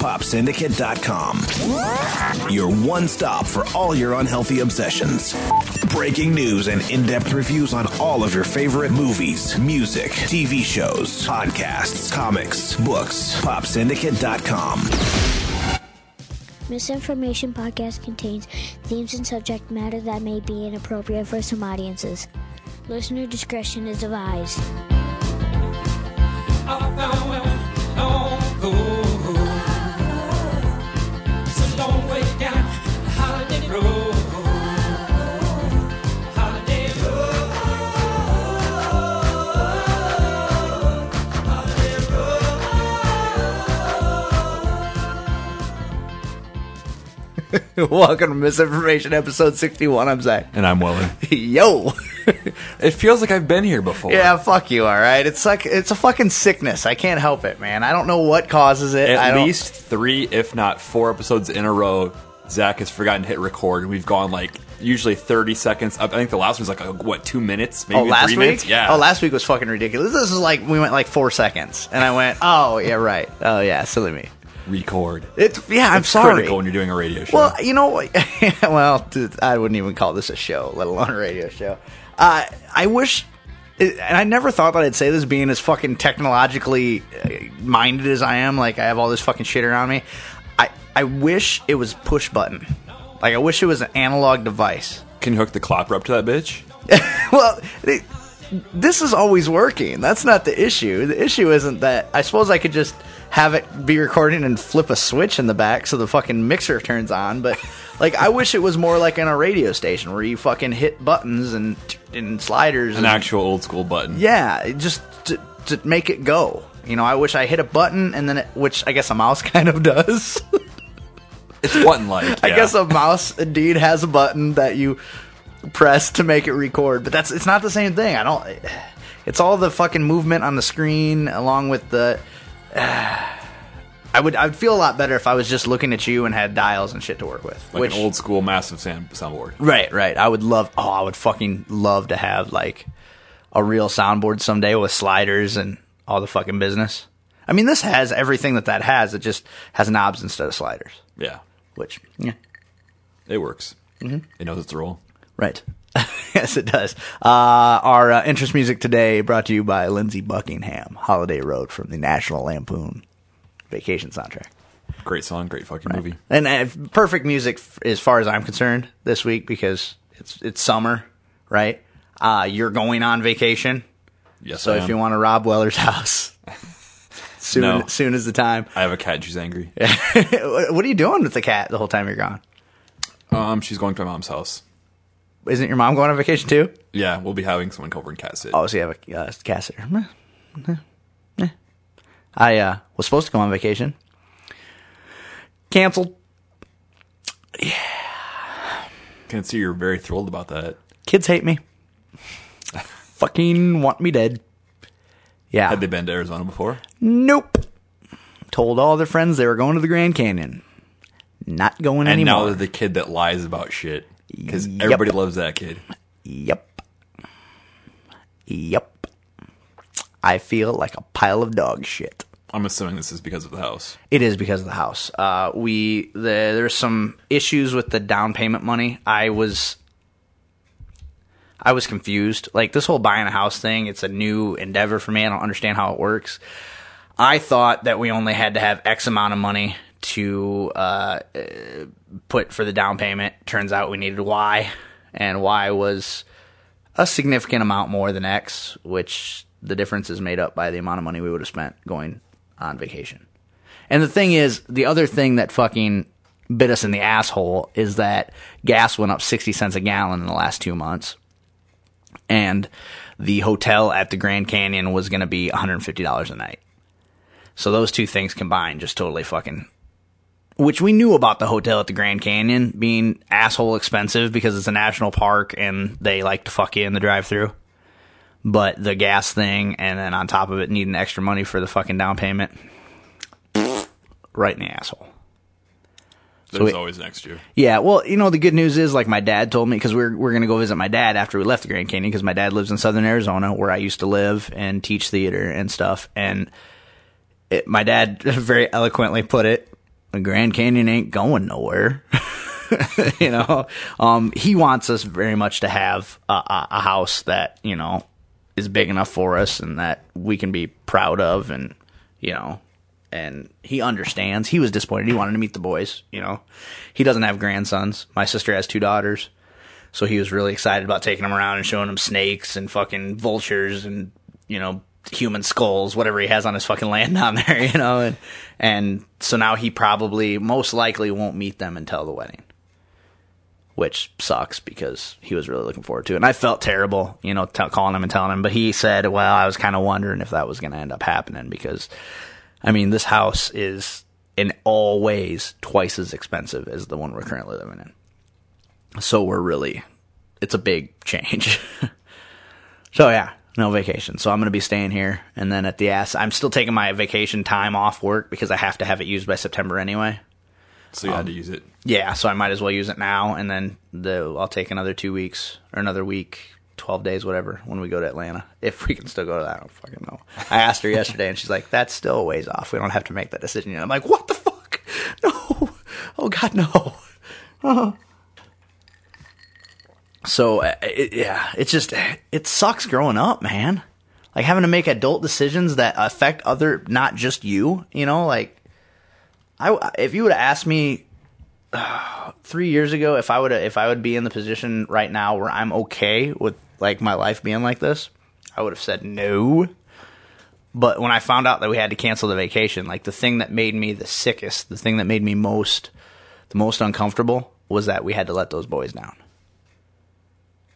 popsyndicate.com. Your one stop for all your unhealthy obsessions. Breaking news and in depth reviews on all of your favorite movies, music, TV shows, podcasts, comics, books. Popsyndicate.com. Misinformation podcast contains themes and subject matter that may be inappropriate for some audiences. Listener discretion is advised. Welcome to Misinformation episode 61. I'm Zach. And I'm Weller. Yo. It feels like I've been here before. yeah, fuck you, alright? It's like, it's a fucking sickness. I can't help it, man. I don't know what causes it. I At least three, if not four episodes in a row, Zach has forgotten to hit record, and we've gone like usually 30 seconds up. I think the last one was like, what, two minutes? Oh, Maybe Oh, last three week? minutes? Yeah. Oh, last week was fucking ridiculous. This is like, we went like four seconds. And I went, oh, yeah, right. Oh, yeah, silly me. Record. It's, yeah, I'm It's sorry. critical when you're doing a radio show. Well, you know what? well, I wouldn't even call this a show, let alone a radio show. Uh, I wish, and I never thought that I'd say this being as fucking technologically uh, minded as I am. Like, I have all this fucking shit around me. I, I wish it was push button. Like, I wish it was an analog device. Can you hook the clapper up to that bitch? well, it, this is always working. That's not the issue. The issue isn't that. I suppose I could just have it be recording and flip a switch in the back so the fucking mixer turns on. But like, I wish it was more like in a radio station where you fucking hit buttons and and sliders. An and, actual old school button. yeah, just to, to make it go. You know, I wish I hit a button and then it, which I guess a mouse kind of does. It's button like. I guess a mouse indeed has a button that you press to make it record, but that's it's not the same thing. I don't. It's all the fucking movement on the screen along with the. I would I'd feel a lot better if I was just looking at you and had dials and shit to work with. like an old school massive sound, soundboard. right, right. I would love. Oh, I would fucking love to have like a real soundboard someday with sliders and all the fucking business. I mean, this has everything that that has. It just has knobs instead of sliders, Yeah. which yeah. It works. Mm-hmm. It knows its role. Right. yes, it does. Uh, our uh, interest music today brought to you by Lindsey Buckingham, Holiday Road from the National Lampoon Vacation soundtrack. Great song, great fucking movie. And uh, perfect music f- as far as I'm concerned this week because it's it's summer, right? Uh, you're going on vacation, Yes, so I if am. you want to rob Weller's house, soon No. soon is the time. I have a cat and she's angry. what are you doing with the cat the whole time you're gone? Um, she's going to my mom's house. Isn't your mom going on vacation too? Yeah, we'll be having someone come over and cat sit. Oh, so you have a uh, cat sitter. Meh. Meh. Meh. I uh, was supposed to go on vacation. Canceled. Yeah. Can see you're very thrilled about that. Kids hate me. Fucking want me dead. Yeah. Had they been to Arizona before? nope. Told all their friends they were going to the Grand Canyon. Not going And now anymore. they're the kid that lies about shit because Yep. everybody loves that kid. Yep. Yep. I feel like a pile of dog shit. I'm assuming this is because of the house. It is because of the house. Uh, we the, there's some issues with the down payment money. I was I was confused. Like this whole buying a house thing, it's a new endeavor for me. I don't understand how it works. I thought that we only had to have X amount of money to uh, put for the down payment. Turns out we needed Y, and Y was a significant amount more than X, which the difference is made up by the amount of money we would have spent going on vacation. And the thing is, the other thing that fucking bit us in the asshole is that gas went up 60 cents a gallon in the last two months. And the hotel at the Grand Canyon was going to be $150 a night. So those two things combined just totally fucking. Which we knew about the hotel at the Grand Canyon being asshole expensive because it's a national park and they like to fuck you in the drive through. But the gas thing and then on top of it needing extra money for the fucking down payment. Right in the asshole. There's we- always next year. Yeah, well, you know, the good news is, like my dad told me, because we're we're gonna go visit my dad after we left the Grand Canyon, because my dad lives in Southern Arizona, where I used to live and teach theater and stuff. And it, my dad very eloquently put it the Grand Canyon ain't going nowhere. you know, um, he wants us very much to have a, a, a house that you know is big enough for us and that we can be proud of, and you know, and he understands. He was disappointed. He wanted to meet the boys. You know, he doesn't have grandsons. My sister has two daughters, so he was really excited about taking them around and showing them snakes and fucking vultures and you know human skulls, whatever he has on his fucking land down there. You know, and and so now he probably most likely won't meet them until the wedding which sucks because he was really looking forward to it. And I felt terrible, you know, t- calling him and telling him, but he said, well, I was kind of wondering if that was going to end up happening because, I mean, this house is in all ways twice as expensive as the one we're currently living in. So we're really, it's a big change. so yeah, no vacation. So I'm going to be staying here. And then at the ass, I'm still taking my vacation time off work because I have to have it used by September anyway. So you had to um, use it. Yeah, so I might as well use it now, and then the I'll take another two weeks or another week, twelve days, whatever, when we go to Atlanta. If we can still go to that, I don't fucking know. I asked her yesterday, and she's like, "That's still a ways off. We don't have to make that decision yet." I'm like, "What the fuck? No! Oh God, no!" Uh-huh. So uh, it, yeah, it's just it sucks growing up, man. Like having to make adult decisions that affect other, not just you. You know, like I if you would have asked me uh, three years ago if I would if I would be in the position right now where I'm okay with like my life being like this, I would have said no. But when I found out that we had to cancel the vacation, like the thing that made me the sickest, the thing that made me most the most uncomfortable was that we had to let those boys down.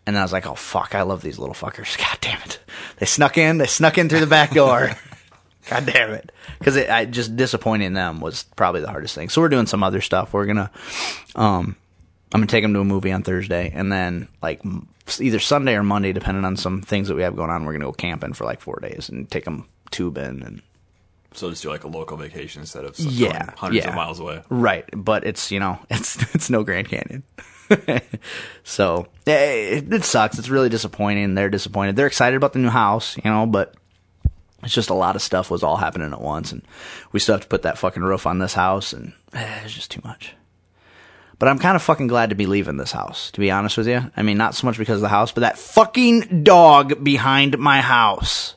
And I was like, oh fuck, I love these little fuckers. God damn it. They snuck in, they snuck in through the back door. God damn it. Because I just disappointing them was probably the hardest thing. So we're doing some other stuff. We're gonna, um, I'm gonna take them to a movie on Thursday, and then like either Sunday or Monday, depending on some things that we have going on, we're gonna go camping for like four days and take them tubing and So just do like a local vacation instead of Yeah, hundreds yeah. of miles away. right. But it's you know it's it's no Grand Canyon. So it, it sucks. It's really disappointing. They're disappointed. They're excited about the new house, you know, but it's just a lot of stuff was all happening at once, and we still have to put that fucking roof on this house, and eh, it's just too much. But I'm kind of fucking glad to be leaving this house, to be honest with you. I mean, not so much because of the house, but that fucking dog behind my house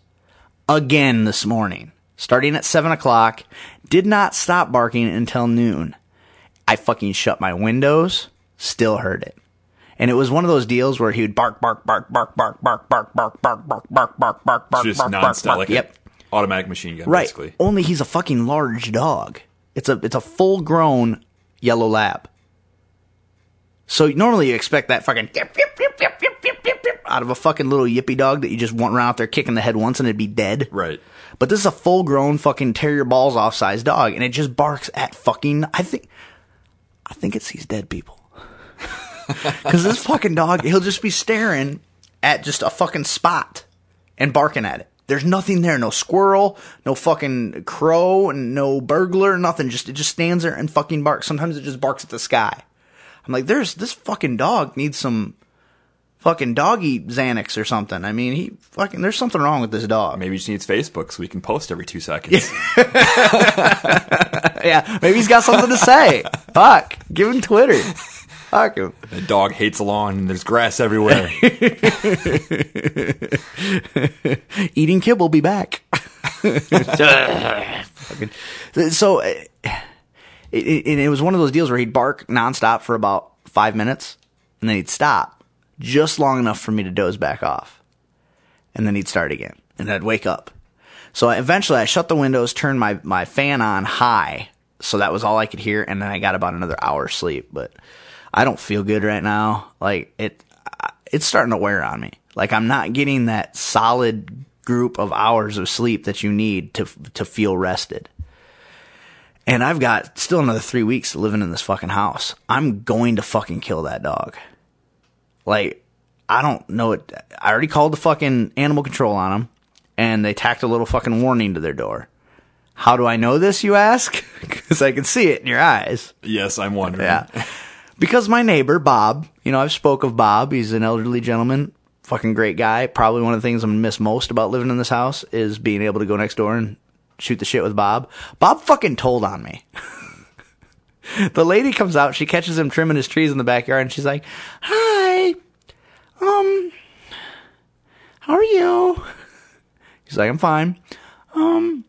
again this morning, starting at seven o'clock, did not stop barking until noon. I fucking shut my windows, still heard it. And it was one of those deals where he would bark, bark, bark, bark, bark, bark, bark, bark, bark, bark, bark, bark, bark, bark, Just bark, bark, nonstop, bark. like Yep. automatic machine gun, Right. basically. Only he's a fucking large dog. It's a it's a full grown yellow lab. So normally you expect that fucking out of a fucking little yippy dog that you just want around out there kicking the head once and it'd be dead. Right. But this is a full grown fucking tear your balls off size dog and it just barks at fucking I think I think it sees dead people. Cause this fucking dog, he'll just be staring at just a fucking spot and barking at it. There's nothing there, no squirrel, no fucking crow, and no burglar, nothing. Just it just stands there and fucking barks. Sometimes it just barks at the sky. I'm like, there's this fucking dog needs some fucking doggy Xanax or something. I mean, he fucking there's something wrong with this dog. Maybe he just needs Facebook so we can post every two seconds. Yeah, maybe he's got something to say. Fuck, give him Twitter. Fuck him. the dog hates lawn and there's grass everywhere. Eating kibble be back. So uh, it, it, it was one of those deals where he'd bark nonstop for about five minutes, and then he'd stop just long enough for me to doze back off, and then he'd start again, and I'd wake up. So I, eventually, I shut the windows, turned my my fan on high, so that was all I could hear, and then I got about another hour sleep. But I don't feel good right now. Like it, it's starting to wear on me. Like I'm not getting that solid group of hours of sleep that you need to to feel rested. And I've got still another three weeks living in this fucking house. I'm going to fucking kill that dog. Like, I don't know it. I already called the fucking animal control on them, and they tacked a little fucking warning to their door. How do I know this, you ask? Because I can see it in your eyes. yes, I'm wondering. Yeah. Because my neighbor, Bob, you know, I've spoke of Bob. He's an elderly gentleman, fucking great guy. Probably one of the things I'm gonna miss most about living in this house is being able to go next door and shoot the shit with Bob. Bob fucking told on me. the lady comes out. She catches him trimming his trees in the backyard, and she's like, "Hi, um, how are you?" He's like, "I'm fine." Um,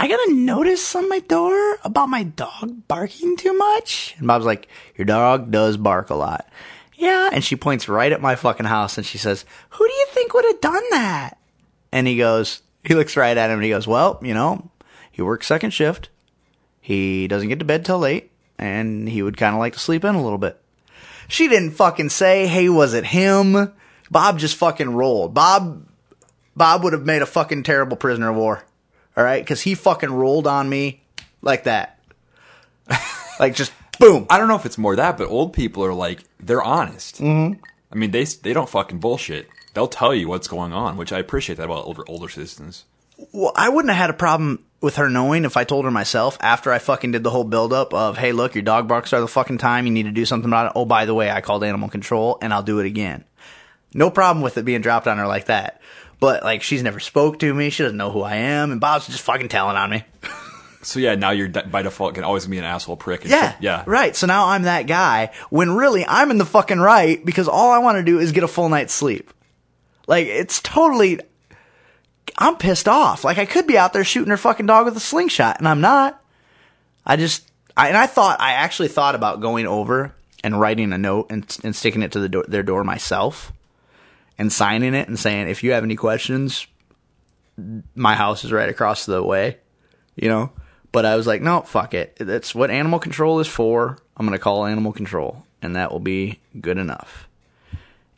I got a notice on my door about my dog barking too much. And Bob's like, Your dog does bark a lot. Yeah. And she points right at my fucking house and she says, Who do you think would have done that? And he goes, He looks right at him and he goes, Well, you know, he works second shift. He doesn't get to bed till late and he would kind of like to sleep in a little bit. She didn't fucking say, Hey, was it him? Bob just fucking rolled. Bob, Bob would have made a fucking terrible prisoner of war. All right, because he fucking rolled on me like that, like just boom. I don't know if it's more that, but old people are like they're honest. Mm-hmm. I mean, they they don't fucking bullshit. They'll tell you what's going on, which I appreciate that about older older citizens. Well, I wouldn't have had a problem with her knowing if I told her myself after I fucking did the whole build up of, hey, look, your dog barks all the fucking time. You need to do something about it. Oh, by the way, I called animal control and I'll do it again. No problem with it being dropped on her like that. But like, she's never spoke to me. She doesn't know who I am, and Bob's just fucking telling on me. So yeah, now you're by default can always be an asshole prick. And Yeah, yeah, right. So now I'm that guy when really I'm in the fucking right because all I want to do is get a full night's sleep. Like it's totally. I'm pissed off. Like I could be out there shooting her fucking dog with a slingshot, and I'm not. I just, I, and I thought I actually thought about going over and writing a note and, and sticking it to the door, their door myself, and signing it and saying, if you have any questions, my house is right across the way, you know. But I was like, no, fuck it. That's what animal control is for. I'm gonna call animal control, and that will be good enough.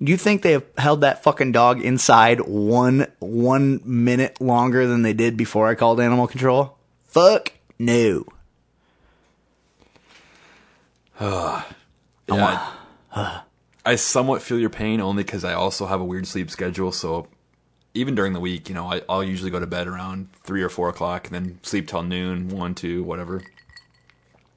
Do you think they have held that fucking dog inside one one minute longer than they did before I called animal control? Fuck no. Yeah, I, I somewhat feel your pain only because I also have a weird sleep schedule. So even during the week, you know, I, I'll usually go to bed around three or four o'clock and then sleep till noon, one, two, whatever.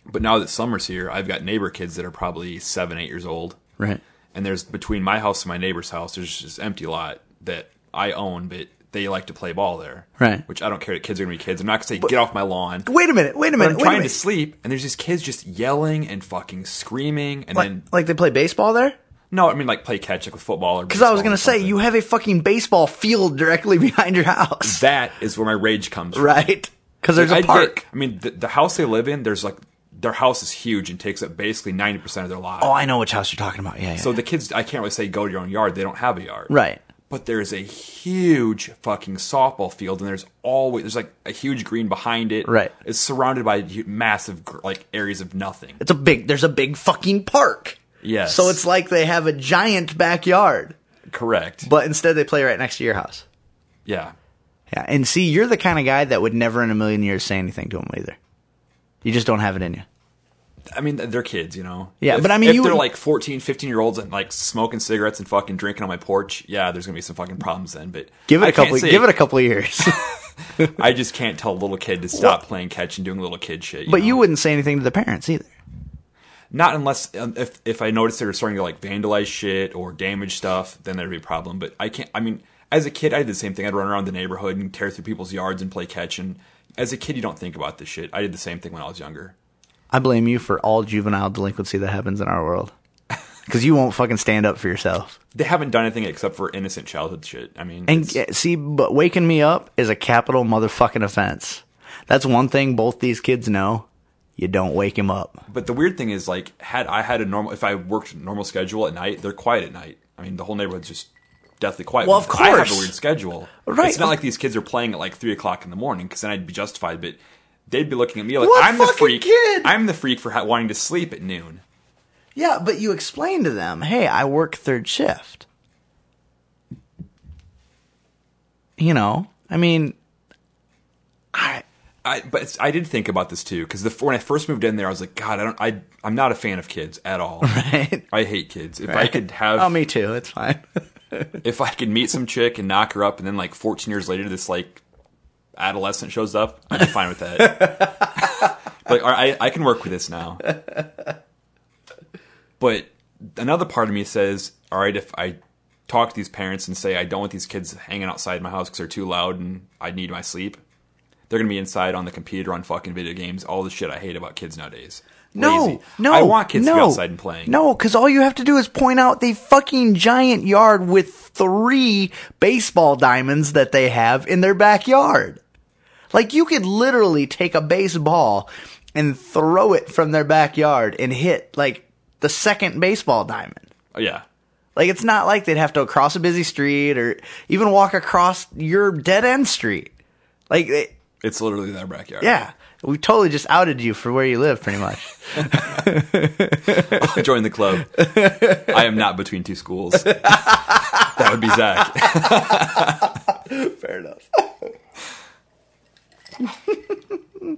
But now that summer's here, I've got neighbor kids that are probably seven, eight years old. Right. and there's between my house and my neighbor's house there's this empty lot that I own, but they like to play ball there. Right. Which I don't care. Kids are gonna be kids. I'm not gonna say get off my lawn. Wait a minute. Wait a minute. I'm trying to sleep, and there's these kids just yelling and fucking screaming, and Like, then like they play baseball there? No, I mean like play catch up with football or Because I was gonna say you have a fucking baseball field directly behind your house, that is where my rage comes from. right? Because there's I a get- park. I mean, the, the house they live in, there's like their house is huge and takes up basically ninety percent of their lot. Oh, I know which house you're talking about. Yeah, yeah. so the kids, I can't really say go to your own yard. They don't have a yard. right. but there's a huge fucking softball field and there's always there's like a huge green behind it Right. it's surrounded by massive like areas of nothing It's a big. There's a big fucking park. Yes So it's like they have a giant backyard, correct but instead they play right next to your house. yeah Yeah, and see, you're the kind of guy that would never in a million years say anything to them either. You just don't have it in you. i mean they're kids you know Yeah, If- but I mean, if they're would- like 14 15 year olds and like smoking cigarettes and fucking drinking on my porch yeah there's gonna be some fucking problems then but Give it I a couple. say- Give it a couple of years. i just can't tell a little kid to stop playing catch and doing little kid shit but know? you wouldn't say anything to the parents either. Not unless um, if if I noticed they were starting to like vandalize shit or damage stuff, then there'd be a problem. But I can't. I mean, as a kid, I did the same thing. I'd run around the neighborhood and tear through people's yards and play catch. And as a kid, you don't think about this shit. I did the same thing when I was younger. I blame you for all juvenile delinquency that happens in our world. Because you won't fucking stand up for yourself. They haven't done anything except for innocent childhood shit. I mean, And it's- see, but waking me up is a capital motherfucking offense. That's one thing both these kids know. You don't wake him up. but the weird thing is, like, had I had a normal, if I worked normal schedule at night, they're quiet at night. I mean, the whole neighborhood's just deathly quiet. Well, of course, I have a weird schedule. Right. It's not like these kids are playing at like three o'clock in the morning because then I'd be justified. But they'd be looking at me like What I'm the freak. kid? I'm the freak for ha- wanting to sleep at noon. Yeah, but you explain to them, hey, I work third shift. You know, I mean, I I, but it's, I did think about this too because when I first moved in there, I was like, God, I don't, I, I'm not a fan of kids at all. right. I hate kids. If I could have, Oh, me too. It's fine. if I could meet some chick and knock her up, and then like 14 years later, this like adolescent shows up, I'd be fine with that. like, right, I, I can work with this now. But another part of me says, all right, if I talk to these parents and say I don't want these kids hanging outside my house because they're too loud and I need my sleep, They're gonna be inside on the computer on fucking video games. All the shit I hate about kids nowadays. No, Lazy. no. I want kids no, to be outside and playing. No, because all you have to do is point out the fucking giant yard with three baseball diamonds that they have in their backyard. Like you could literally take a baseball and throw it from their backyard and hit like the second baseball diamond. Oh, yeah. Like it's not like they'd have to cross a busy street or even walk across your dead end street. Like It's literally their backyard. yeah, we totally just outed you for where you live pretty much. Join the club. I am not between two schools. that would be Zach. Fair enough.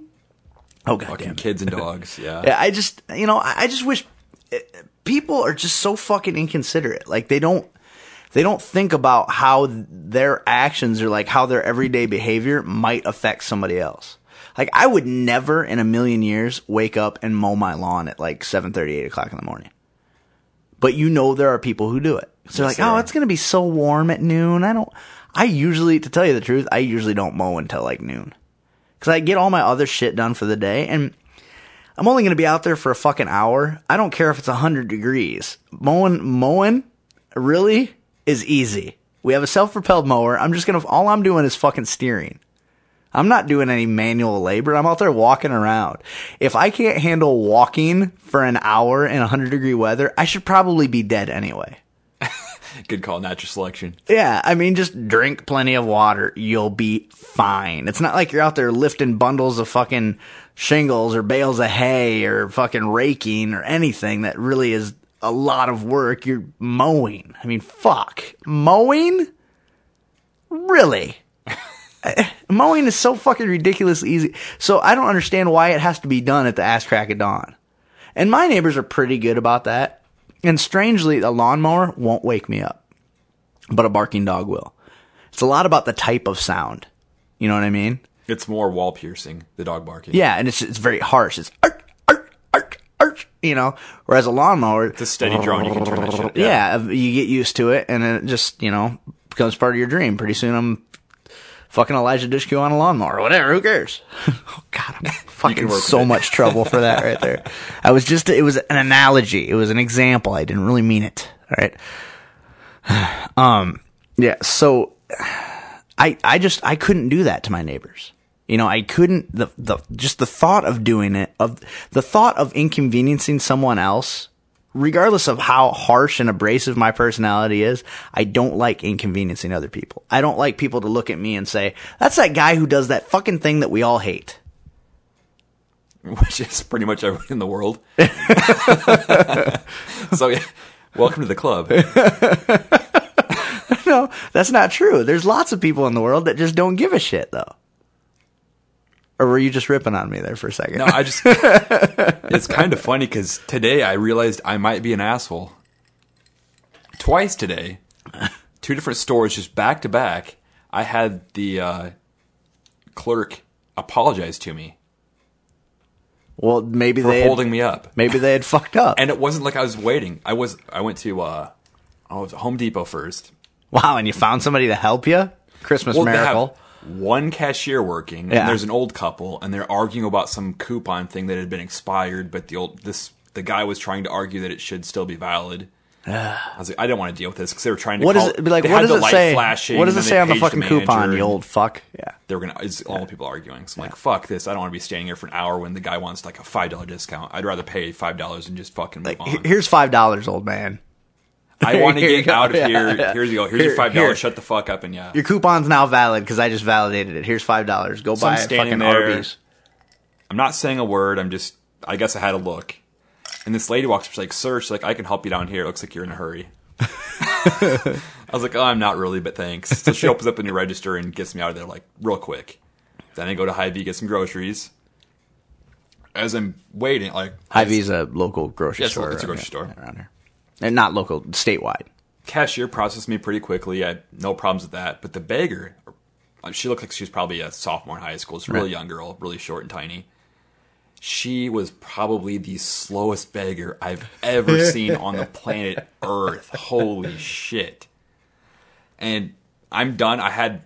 oh god Fucking kids and dogs. Yeah. Yeah, I just you know I I just wish eh, people are just so fucking inconsiderate. Like they don't they don't think about how their actions or like how their everyday behavior might affect somebody else. Like I would never in a million years wake up and mow my lawn at like 7:30, 8 o'clock in the morning. But you know there are people who do it. So they're Yes, like, oh, are. it's gonna be so warm at noon. I don't. I usually, to tell you the truth, I usually don't mow until like noon, because I get all my other shit done for the day, and I'm only gonna be out there for a fucking hour. I don't care if it's hundred degrees. Mowing, mowing, really is easy. We have a self-propelled mower. I'm just gonna. All I'm doing is fucking steering. I'm not doing any manual labor. I'm out there walking around. If I can't handle walking for an hour in 100 degree weather, I should probably be dead anyway. Good call. Natural selection. Yeah, I mean, just drink plenty of water. You'll be fine. It's not like you're out there lifting bundles of fucking shingles or bales of hay or fucking raking or anything that really is a lot of work. You're mowing. I mean, fuck. Mowing? Really? Eh, mowing is so fucking ridiculously easy. So I don't understand why it has to be done at the ass crack of dawn. And my neighbors are pretty good about that. And strangely, a lawnmower won't wake me up, but a barking dog will. It's a lot about the type of sound. You know what I mean? It's more wall piercing, the dog barking. Yeah, and it's it's very harsh. It's you know. Whereas a lawnmower, It's a steady drone. You can turn that shit. up. yeah, you get used to it, and it just you know becomes part of your dream. Pretty soon, I'm fucking Eliza Dushku on a lawnmower or whatever. Who cares? oh God, I'm fucking so much trouble for that right there. I was just it was an analogy. It was an example. I didn't really mean it. All right. Um. Yeah. So, I I just I couldn't do that to my neighbors. You know, I couldn't the the just the thought of doing it of the thought of inconveniencing someone else regardless of how harsh and abrasive my personality is, I don't like inconveniencing other people. I don't like people to look at me and say, that's that guy who does that fucking thing that we all hate. Which is pretty much everyone in the world. so yeah, welcome to the club. No, that's not true. There's lots of people in the world that just don't give a shit though. Or were you just ripping on me there for a second? No, I just. it's kind of funny because today I realized I might be an asshole. Twice today, two different stores just back to back. I had the uh, clerk apologize to me well, maybe they had, holding me up, maybe they had fucked up. and it wasn't like I was waiting. I was. I went to. Uh, oh, it was Home Depot first. wow, and you found somebody to help you? Christmas Well, miracle. One cashier working, Yeah. and there's an old couple, and they're arguing about some coupon thing that had been expired, but the old this the guy was trying to argue that it should still be valid. I was like, I didn't want to deal with this because they were trying to. What call, does it be like? What does it say? Flashing, what does it say on the fucking manager, coupon? You old fuck. Yeah. They were gonna. It's all the people arguing. So I'm like, fuck this. I don't want to be standing here for an hour when the guy wants like a five dollar discount. I'd rather pay five dollars and just fucking move Like, on. here's five dollars, old man. I want to get go. out of Yeah, here. yeah. Here's you go. Here's Here- your five dollars. Shut the fuck up and yeah. Your coupon's now valid because I just validated it. Here's five dollars. Go So buy I'm standing fucking there. Arby's. I'm not saying a word. I'm just. I guess I had a look, and this lady walks up. She's like, "Sir, she's like, I can help you down here. It looks like you're in a hurry." I was like, "Oh, I'm not really, but thanks." So she opens up a new register and gets me out of there like real quick. Then I go to Hy-Vee get some groceries. As I'm waiting, like Hy-Vee's a local grocery Yeah, store. it's a grocery here- store. around here, and not local, statewide. cashier processed me pretty quickly. I had no problems with that. But the beggar, she looked like she was probably a sophomore in high school. It's a really Right. young girl, really short and tiny. She was probably the slowest beggar I've ever seen on the planet Earth. Holy shit. And I'm done. I had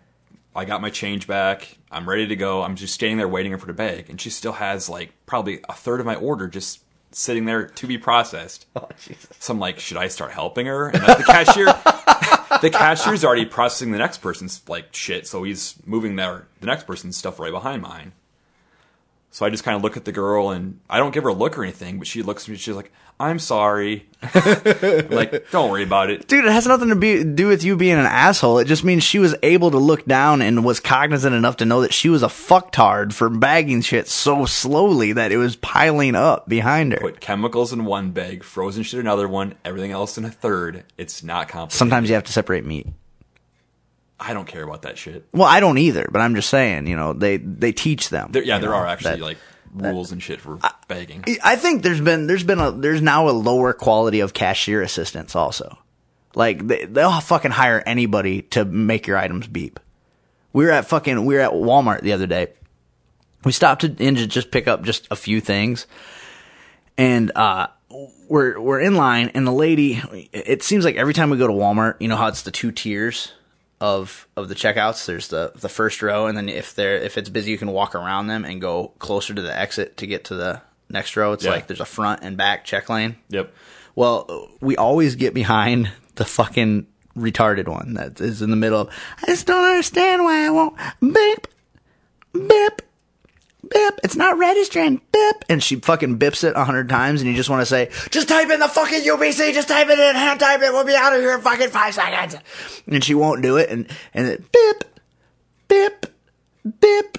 I got my change back. I'm ready to go. I'm just standing there waiting for the bag, and she still has like probably a third of my order just sitting there to be processed. Oh, Jesus. So I'm like, should I start helping her? And the cashier, the cashier's already processing the next person's like shit, so he's moving their the next person's stuff right behind mine. So I just kind of look at the girl, and I don't give her a look or anything, but she looks at me. She's like, "I'm sorry." I'm like, don't worry about it. Dude, it has nothing to be, do with you being an asshole. It just means she was able to look down and was cognizant enough to know that she was a fucktard for bagging shit so slowly that it was piling up behind her. Put chemicals in one bag, frozen shit in another one, everything else in a third. It's not complicated. Sometimes you have to separate meat. I don't care about that shit. Well, I don't either, but I'm just saying, you know, they they teach them. There, yeah, there know, are actually that- like rules and shit for begging. I think there's been there's been a there's now a lower quality of cashier assistants also. Like they, they'll fucking hire anybody to make your items beep. We were at fucking we were at Walmart the other day. We stopped in to just pick up just a few things, and uh, we're we're in line, and the lady. It seems like every time we go to Walmart, you know how it's the two tiers of of the checkouts. There's the the first row, and then if they're if it's busy, you can walk around them and go closer to the exit to get to the next row. It's Yeah. like there's a front and back check lane. Yep. Well, we always get behind the fucking retarded one that is in the middle. I just don't understand why I won't beep, beep, beep. It's not registering, bip, And she fucking bips it a hundred times, and you just want to say, just type in the fucking UPC, just type it in, hand type it, we'll be out of here in fucking five seconds. And she won't do it, and and it bip, bip, beep,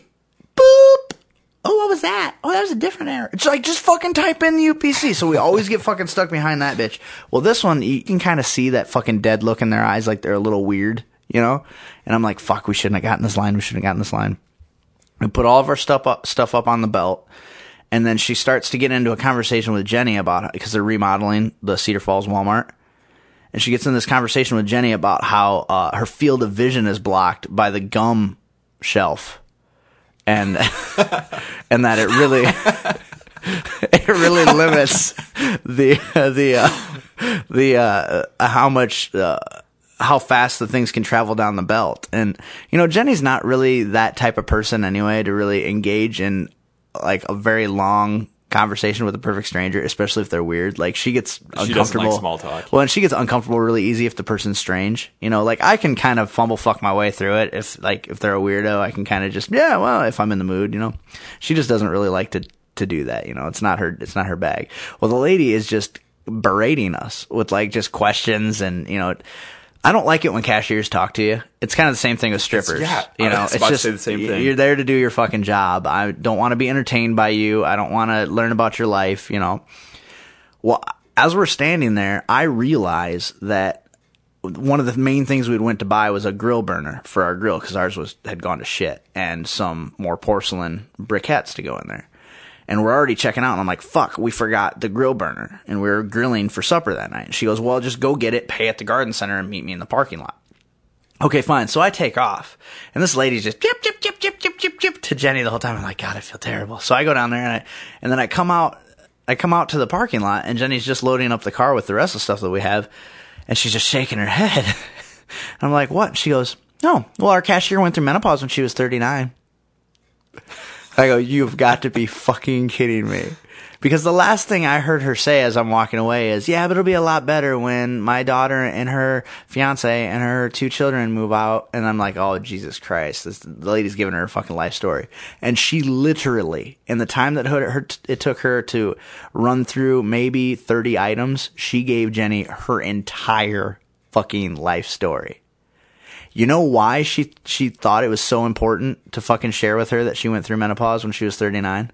boop. Oh, what was that? Oh, that was a different error. It's like, just fucking type in the UPC. So we always get fucking stuck behind that bitch. Well, this one, you can kind of see that fucking dead look in their eyes, like they're a little weird, you know? And I'm like, fuck, we shouldn't have gotten this line. We shouldn't have gotten this line. We put all of our stuff up, stuff up on the belt. And then she starts to get into a conversation with Jenny about it because they're remodeling the Cedar Falls Walmart. And she gets in this conversation with Jenny about how uh, her field of vision is blocked by the gum shelf and and that it really it really limits the the uh, the uh, how much uh, how fast the things can travel down the belt and you know Jenny's not really that type of person anyway to really engage in like a very long conversation with a perfect stranger especially if they're weird like she gets She doesn't like uncomfortable small talk. well, and she gets uncomfortable really easy if the person's strange. You know, like I can kind of fumble fuck my way through it if like if they're a weirdo, I can kind of just yeah, well, if I'm in the mood, you know. She just doesn't really like to to do that, you know. It's not her it's not her bag. Well, the lady is just berating us with like just questions and, you know, I don't like it when cashiers talk to you. It's kind of the same thing with strippers. yeah, you know, it's just the same thing. You're there to do your fucking job. I don't want to be entertained by you. I don't want to learn about your life. You know. Well, as we're standing there, I realize that one of the main things we went to buy was a grill burner for our grill because ours was had gone to shit, and some more porcelain briquettes to go in there. And we're already checking out, and I'm like, "Fuck, we forgot the grill burner, and we were grilling for supper that night." And she goes, "Well, just go get it, pay at the garden center, and meet me in the parking lot." Okay, fine. So I take off, and this lady's just chip, chip, chip, chip, chip, chip, chip to Jenny the whole time. I'm like, God, I feel terrible. So I go down there, and I, and then I come out, I come out to the parking lot, and Jenny's just loading up the car with the rest of the stuff that we have, and she's just shaking her head. I'm like, what? She goes, no. Well, our cashier went through menopause when she was 39. I go, you've got to be fucking kidding me. Because the last thing I heard her say as I'm walking away is, yeah, but it'll be a lot better when my daughter and her fiance and her two children move out. And I'm like, oh, Jesus Christ. This, the lady's giving her a fucking life story. And she literally, in the time that her, it took her to run through maybe 30 items, she gave Jenny her entire fucking life story. You know why she she thought it was so important to fucking share with her that she went through menopause when she was 39?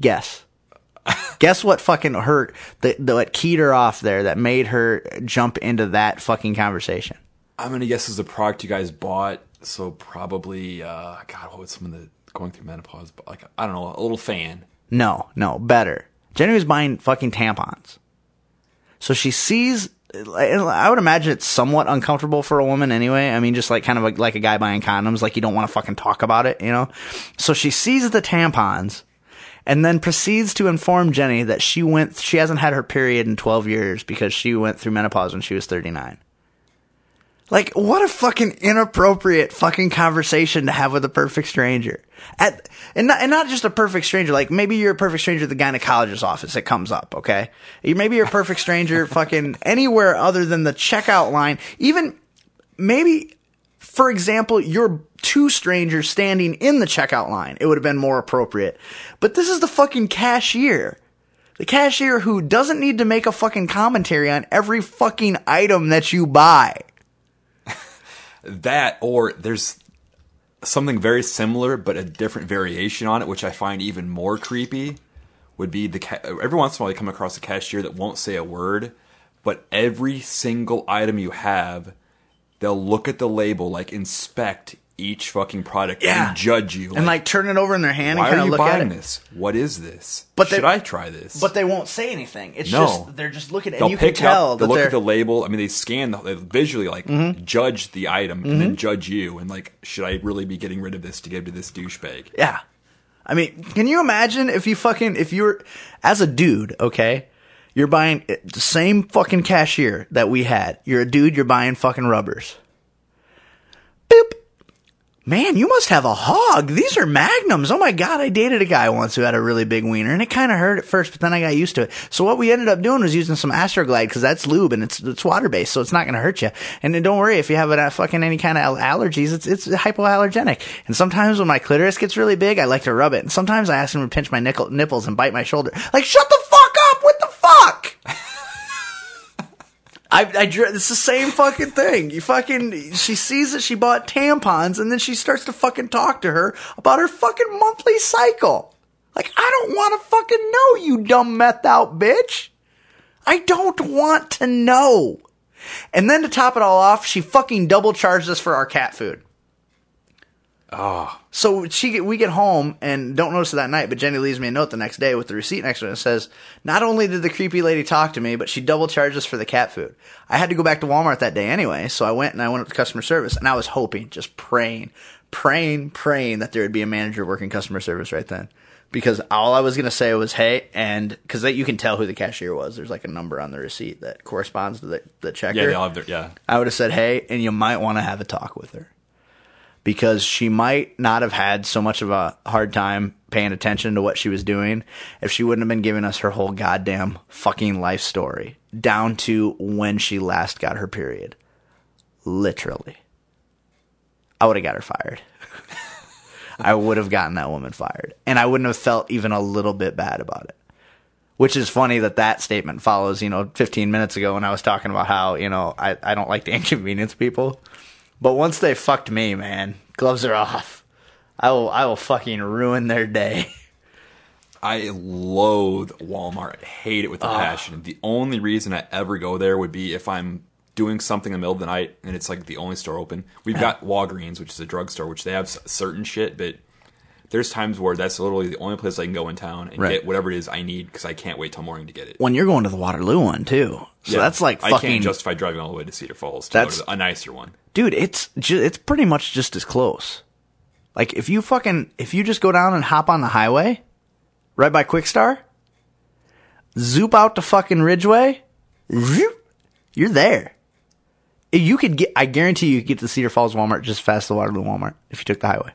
Guess. Guess what fucking hurt that that keyed her off there that made her jump into that fucking conversation. I'm gonna guess it's a product you guys bought. So probably, uh, God, what was some of the going through menopause? But like, I don't know, a little fan. No, no, better. Jenny was buying fucking tampons. So she sees. I would imagine it's somewhat uncomfortable for a woman anyway. I mean, just like kind of like, like a guy buying condoms, like you don't want to fucking talk about it, you know? So she sees the tampons and then proceeds to inform Jenny that she went, she hasn't had her period in 12 years because she went through menopause when she was 39. Like, what a fucking inappropriate fucking conversation to have with a perfect stranger. At, and not, and not just a perfect stranger, like maybe you're a perfect stranger at the gynecologist's office. It comes up, okay? Maybe you're a perfect stranger fucking anywhere other than the checkout line. Even, maybe, for example, you're two strangers standing in the checkout line. It would have been more appropriate. But this is the fucking cashier. The cashier who doesn't need to make a fucking commentary on every fucking item that you buy. That or there's something very similar but a different variation on it which i find even more creepy would be the ca- every once in a while you come across a cashier that won't say a word but every single item you have they'll look at the label like inspect each fucking product Yeah. and judge you and like turn it over in their hand why and kind of look at it. This what is this But they- should i try this But they won't say anything. It's No. just they're just looking and they'll you can pick it tell up, they'll look at the label. I mean, they scan, the, they visually like Mm-hmm. judge the item and then judge you, and like, should I really be getting rid of this to give to this douchebag? Yeah. I mean, can you imagine if you fucking if you're as a dude, okay? You're buying the same fucking cashier that we had. You're a dude, you're buying fucking rubbers. Boop. Man, you must have a hog. These are magnums. Oh my god, I dated a guy once who had a really big wiener, and it kind of hurt at first, but then I got used to it. So what we ended up doing was using some Astroglide because that's lube and it's it's water based, so it's not going to hurt you. And don't worry if you have a fucking any kind of allergies, it's it's hypoallergenic. And sometimes when my clitoris gets really big, I like to rub it. And sometimes I ask him to pinch my nickel, nipples and bite my shoulder. Like, shut the fuck up! What the fuck? I, I, it's the same fucking thing. You fucking, she sees that she bought tampons and then she starts to fucking talk to her about her fucking monthly cycle. Like, I don't want to fucking know, you dumb meth out bitch. I don't want to know. And then to top it all off, she fucking double charged us for our cat food. Oh, So she get, we get home and don't notice it that night, but Jenny leaves me a note the next day with the receipt next to it. It says, not only did the creepy lady talk to me, but she double charged us for the cat food. I had to go back to Walmart that day anyway, so I went and I went up to customer service and I was hoping, just praying, praying, praying that there would be a manager working customer service right then. Because all I was going to say was, hey, and because you can tell who the cashier was. There's like a number on the receipt that corresponds to the, the checker. yeah, they'll have their, yeah. I would have said, hey, and you might want to have a talk with her. Because she might not have had so much of a hard time paying attention to what she was doing if she wouldn't have been giving us her whole goddamn fucking life story down to when she last got her period. Literally. I would have got her fired. I would have gotten that woman fired. And I wouldn't have felt even a little bit bad about it. Which is funny that that statement follows, you know, 15 minutes ago when I was talking about how, you know, I, I don't like to inconvenience people. But once they fucked me, man, gloves are off. I will, I will fucking ruin their day. I loathe Walmart. I hate it with a passion. The only reason I ever go there would be if I'm doing something in the middle of the night and it's like the only store open. We've got Walgreens, which is a drugstore, which they have s- certain shit, but there's times where that's literally the only place I can go in town and Right. get whatever it is I need because I can't wait till morning to get it. When you're going to the Waterloo one too. So Yeah, that's like I fucking, can't justify driving all the way to Cedar Falls to go That's- to a nicer one. dude, it's ju- it's pretty much just as close. Like if you fucking if you just go down and hop on the highway, right by Kwik Star, zoop out to fucking Ridgeway, zoop, you're there. You could get, I guarantee you could get to Cedar Falls Walmart just as fast as the Waterloo Walmart if you took the highway.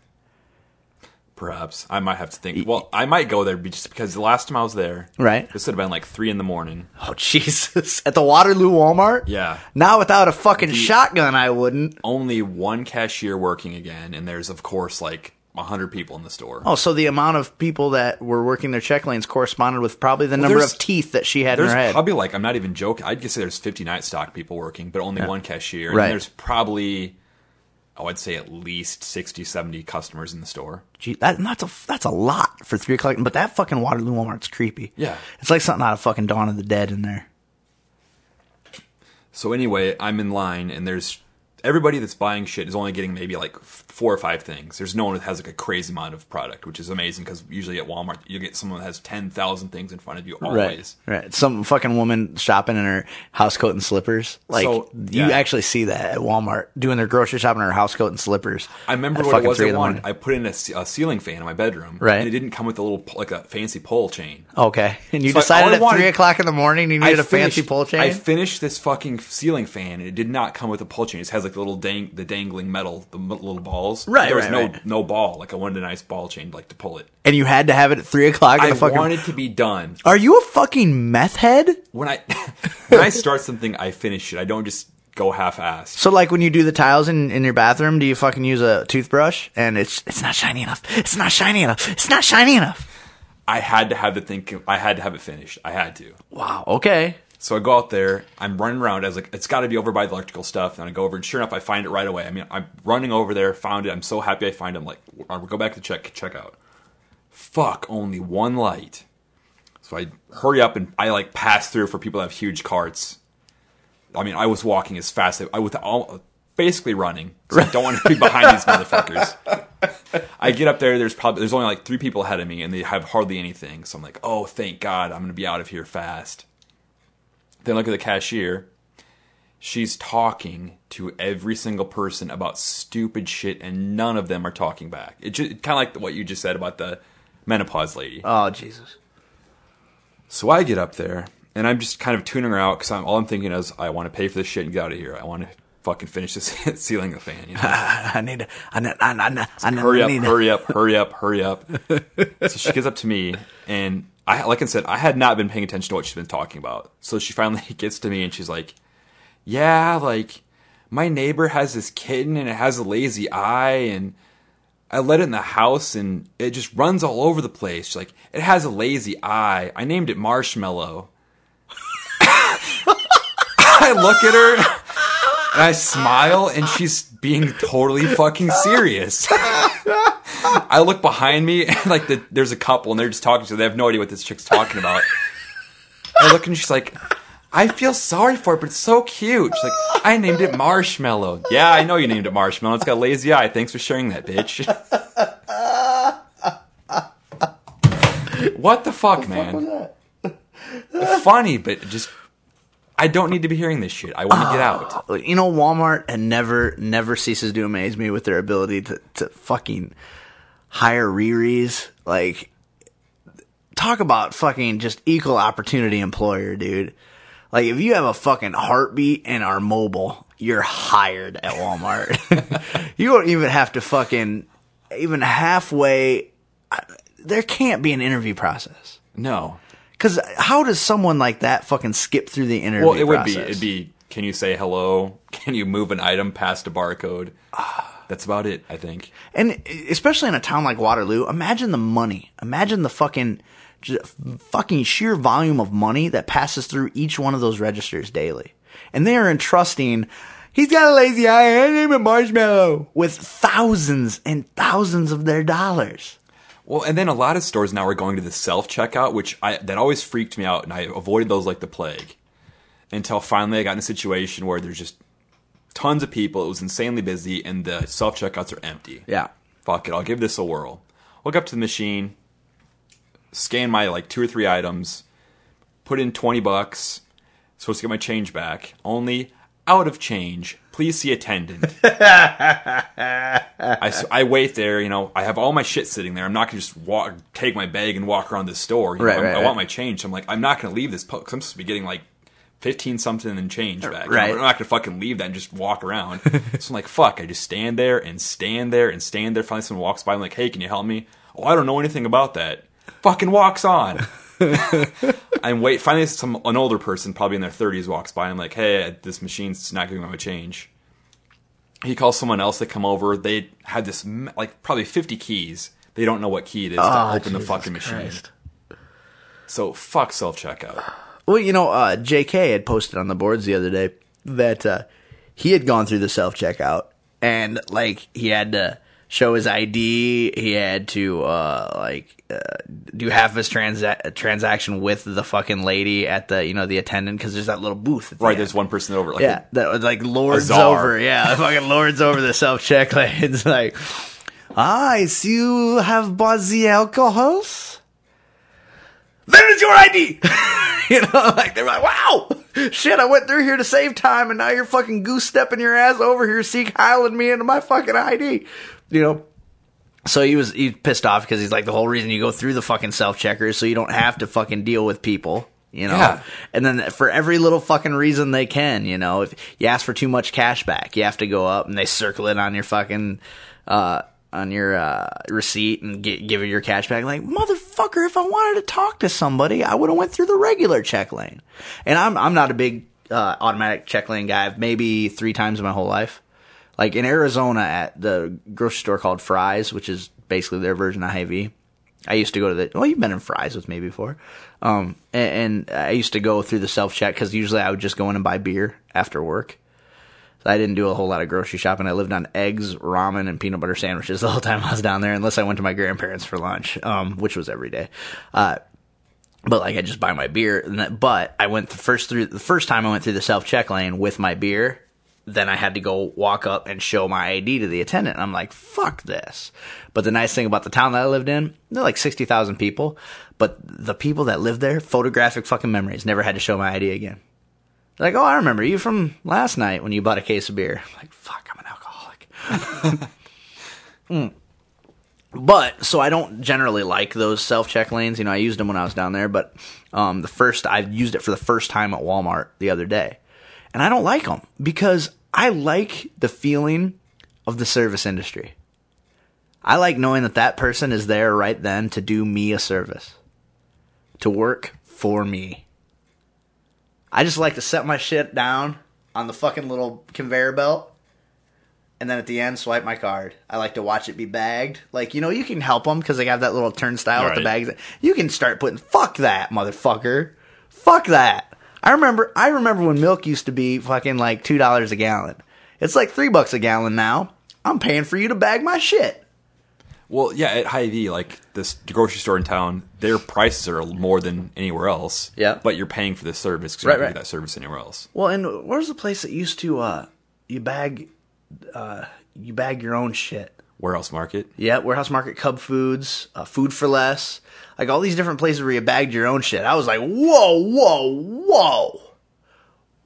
Perhaps I might have to think. Well, I might go there just because the last time I was there, Right. This would have been like three in the morning. Oh Jesus! At the Waterloo Walmart, Yeah. Not without a fucking shotgun, I wouldn't. Only one cashier working again, and there's of course like a hundred people in the store. Oh, so the amount of people that were working their check lanes corresponded with probably the number there's- of teeth that she had in There's her head. probably like I'm not even joking. I'd just say there's 50 night stock people working, but only one cashier. Right. And there's probably oh, I'd say at least 60, 70 customers in the store. Gee, that, that's a that's a lot for three o'clock. But that fucking Waterloo Walmart's creepy. Yeah. it's like something out of fucking Dawn of the Dead in there. So anyway, I'm in line, and there's everybody that's buying shit is only getting maybe like four or five things. There's no one that has like a crazy amount of product, which is amazing because usually at Walmart you get someone that has ten thousand things in front of you always. Right, right. Some fucking woman shopping in her house coat and slippers. Like So, you actually see that at Walmart doing their grocery shopping in her house coat and slippers. I remember what it was I wanted. I put in a, a ceiling fan in my bedroom, Right. And it didn't come with a little like a fancy pole chain. Okay, and you So decided at wanted- three o'clock in the morning you needed a fancy pole chain. I finished this fucking ceiling fan, and it did not come with a pole chain. It has like like the little dang, the dangling metal, the little balls. Right, There was right, no right. no ball. Like I wanted a nice ball chain, like to pull it. And you had to have it at three o'clock I fucking. wanted to be done. Are you a fucking meth head? When I when I start something, I finish it. I don't just go half-assed. So like when you do the tiles in, in your bathroom, do you fucking use a toothbrush and it's it's not shiny enough. It's not shiny enough. It's not shiny enough. I had to have the thing. I had to have it finished. I had to. Wow. Okay. So I go out there, I'm running around. I was like, it's got to be over by the electrical stuff. And I go over, and sure enough, I find it right away. I mean, I'm running over there, found it. I'm so happy I find it. I'm like, I'll go back to check check out. Fuck, only one light. So I hurry up and I like pass through for people that have huge carts. I mean, I was walking as fast. As I was all, basically running. I don't want to be behind these motherfuckers. I get up there. There's probably there's only like three people ahead of me, and they have hardly anything. So I'm like, oh, thank God, I'm gonna be out of here fast. Then look at the cashier. She's talking to every single person about stupid shit, and none of them are talking back. It just kind of like what you just said about the menopause lady. Oh Jesus. So I get up there, and I'm just kind of tuning her out because I'm, all I'm thinking is, I want to pay for this shit and get out of here. I want to fucking finish this ceiling the fan. You know? I need to. I need. I need. I need. hurry I up, hurry up, hurry up, hurry up. so she gets up to me, and I, like I said, I had not been paying attention to what she's been talking about. So she finally gets to me, and she's like, "Yeah, like my neighbor has this kitten, and it has a lazy eye, and I let it in the house, and it just runs all over the place. She's like, it has a lazy eye. I named it Marshmallow." I look at her. And I smile, and she's being totally fucking serious. I look behind me, and like the, there's a couple, and they're just talking to. They have no idea what this chick's talking about. I look, and she's like, "I feel sorry for it, but it's so cute." She's like, "I named it Marshmallow." Yeah, I know you named it Marshmallow. It's got a lazy eye. Thanks for sharing that, bitch. what the fuck, man? Funny, but just I don't need to be hearing this shit. I want to get out. You know, Walmart and never never ceases to amaze me with their ability to to fucking hire Riri's. Like, talk about fucking just equal opportunity employer, dude. Like, if you have a fucking heartbeat and are mobile, you're hired at Walmart. you don't even have to fucking even halfway. There can't be an interview process. No. Because how does someone like that fucking skip through the interview Well, it would be. It'd be. Can you say hello? Can you move an item past a barcode? That's about it. I think. And especially in a town like Waterloo, imagine the money. Imagine the fucking, fucking sheer volume of money that passes through each one of those registers daily. And they are entrusting, he's got a lazy eye, I name it Marshmallow, with thousands and thousands of their dollars. Well, and then a lot of stores now are going to the self checkout, which I that always freaked me out, and I avoided those like the plague. Until finally, I got in a situation where there's just tons of people. It was insanely busy, and the self checkouts are empty. Yeah. Fuck it, I'll give this a whirl. Walk up to the machine, scan my like two or three items, put in twenty bucks, supposed to get my change back. Only out of change. Please see attendant. I wait there, you know, I have all my shit sitting there. I'm not gonna just walk, take my bag and walk around the store. You know, Right, right, I right. want my change. So I'm like, I'm not gonna leave this post. I'm supposed to be getting like 15 something and change back. Right. I'm not gonna fucking leave that and just walk around. so I'm like, fuck, I just stand there and stand there and stand there. Finally, someone walks by. I'm like, hey, can you help me? Oh, I don't know anything about that. Fucking walks on. I'm wait. Finally, some an older person, probably in their 30s, walks by. I'm like, hey, uh, this machine's not giving me my change. He calls someone else. They come over. They had this like probably 50 keys. They don't know what key it is to ah, open the fucking machine. So fuck self checkout. Well, you know, uh, JK had posted on the boards the other day that uh, he had gone through the self checkout and like he had to show his ID. He had to uh, like uh, do half his transa- transaction with the fucking lady at the you know the attendant because there's that little booth. The Right, there's one person over. Like Yeah, that like lords over. Yeah, fucking lords over the self check. Like, it's like, ah, I see you have bought the alcohols. There is your ID. you know, like they're like, wow, shit, I went through here to save time, and now you're fucking goose stepping your ass over here, sieg heiling me into my fucking ID. You know. So he was he pissed off because he's like the whole reason you go through the fucking self checkers so you don't have to fucking deal with people you know. Yeah. And then for every little fucking reason they can, you know, if you ask for too much cash back, you have to go up and they circle it on your fucking uh on your uh, receipt and get, give you your cash back. Like motherfucker, if I wanted to talk to somebody, I would have went through the regular check lane. And I'm I'm not a big uh, automatic check lane guy. I've maybe three times in my whole life. Like in Arizona at the grocery store called Fry's, which is basically their version of Hy-Vee. I used to go to the. Well, you've been in Fry's with me before. Um, and, and I used to go through the self check because usually I would just go in and buy beer after work. So I didn't do a whole lot of grocery shopping. I lived on eggs, ramen, and peanut butter sandwiches the whole time I was down there, unless I went to my grandparents for lunch, um, which was every day. Uh, but like I just buy my beer. That, but I went the first through the first time I went through the self check lane with my beer. Then I had to go walk up and show my ID to the attendant. I'm like, fuck this. But the nice thing about the town that I lived in, they're like 60,000 people. But the people that lived there, photographic fucking memories, never had to show my ID again. They're like, oh, I remember you from last night when you bought a case of beer. I'm like, fuck, I'm an alcoholic. Mm. But so I don't generally like those self check lanes. You know, I used them when I was down there, but um, the first I used it for the first time at Walmart the other day, and I don't like them because I like the feeling of the service industry. I like knowing that that person is there right then to do me a service, to work for me. I just like to set my shit down on the fucking little conveyor belt and then at the end swipe my card. I like to watch it be bagged. Like, you know, you can help them because they have that little turnstile with the bags. You can start putting fuck that, motherfucker. Fuck that. I remember I remember when milk used to be fucking like two dollars a gallon. It's like three bucks a gallon now. I'm paying for you to bag my shit. Well, yeah, at Hy-Vee, like this grocery store in town, their prices are more than anywhere else. Yeah. But you're paying for the service because you're Right, not going right. get that service anywhere else. Well, and where's the place that used to uh you bag uh you bag your own shit? Warehouse Market. Yeah, Warehouse Market, Cub Foods, uh, Food for Less, like all these different places where you bagged your own shit. I was like, whoa, whoa, whoa,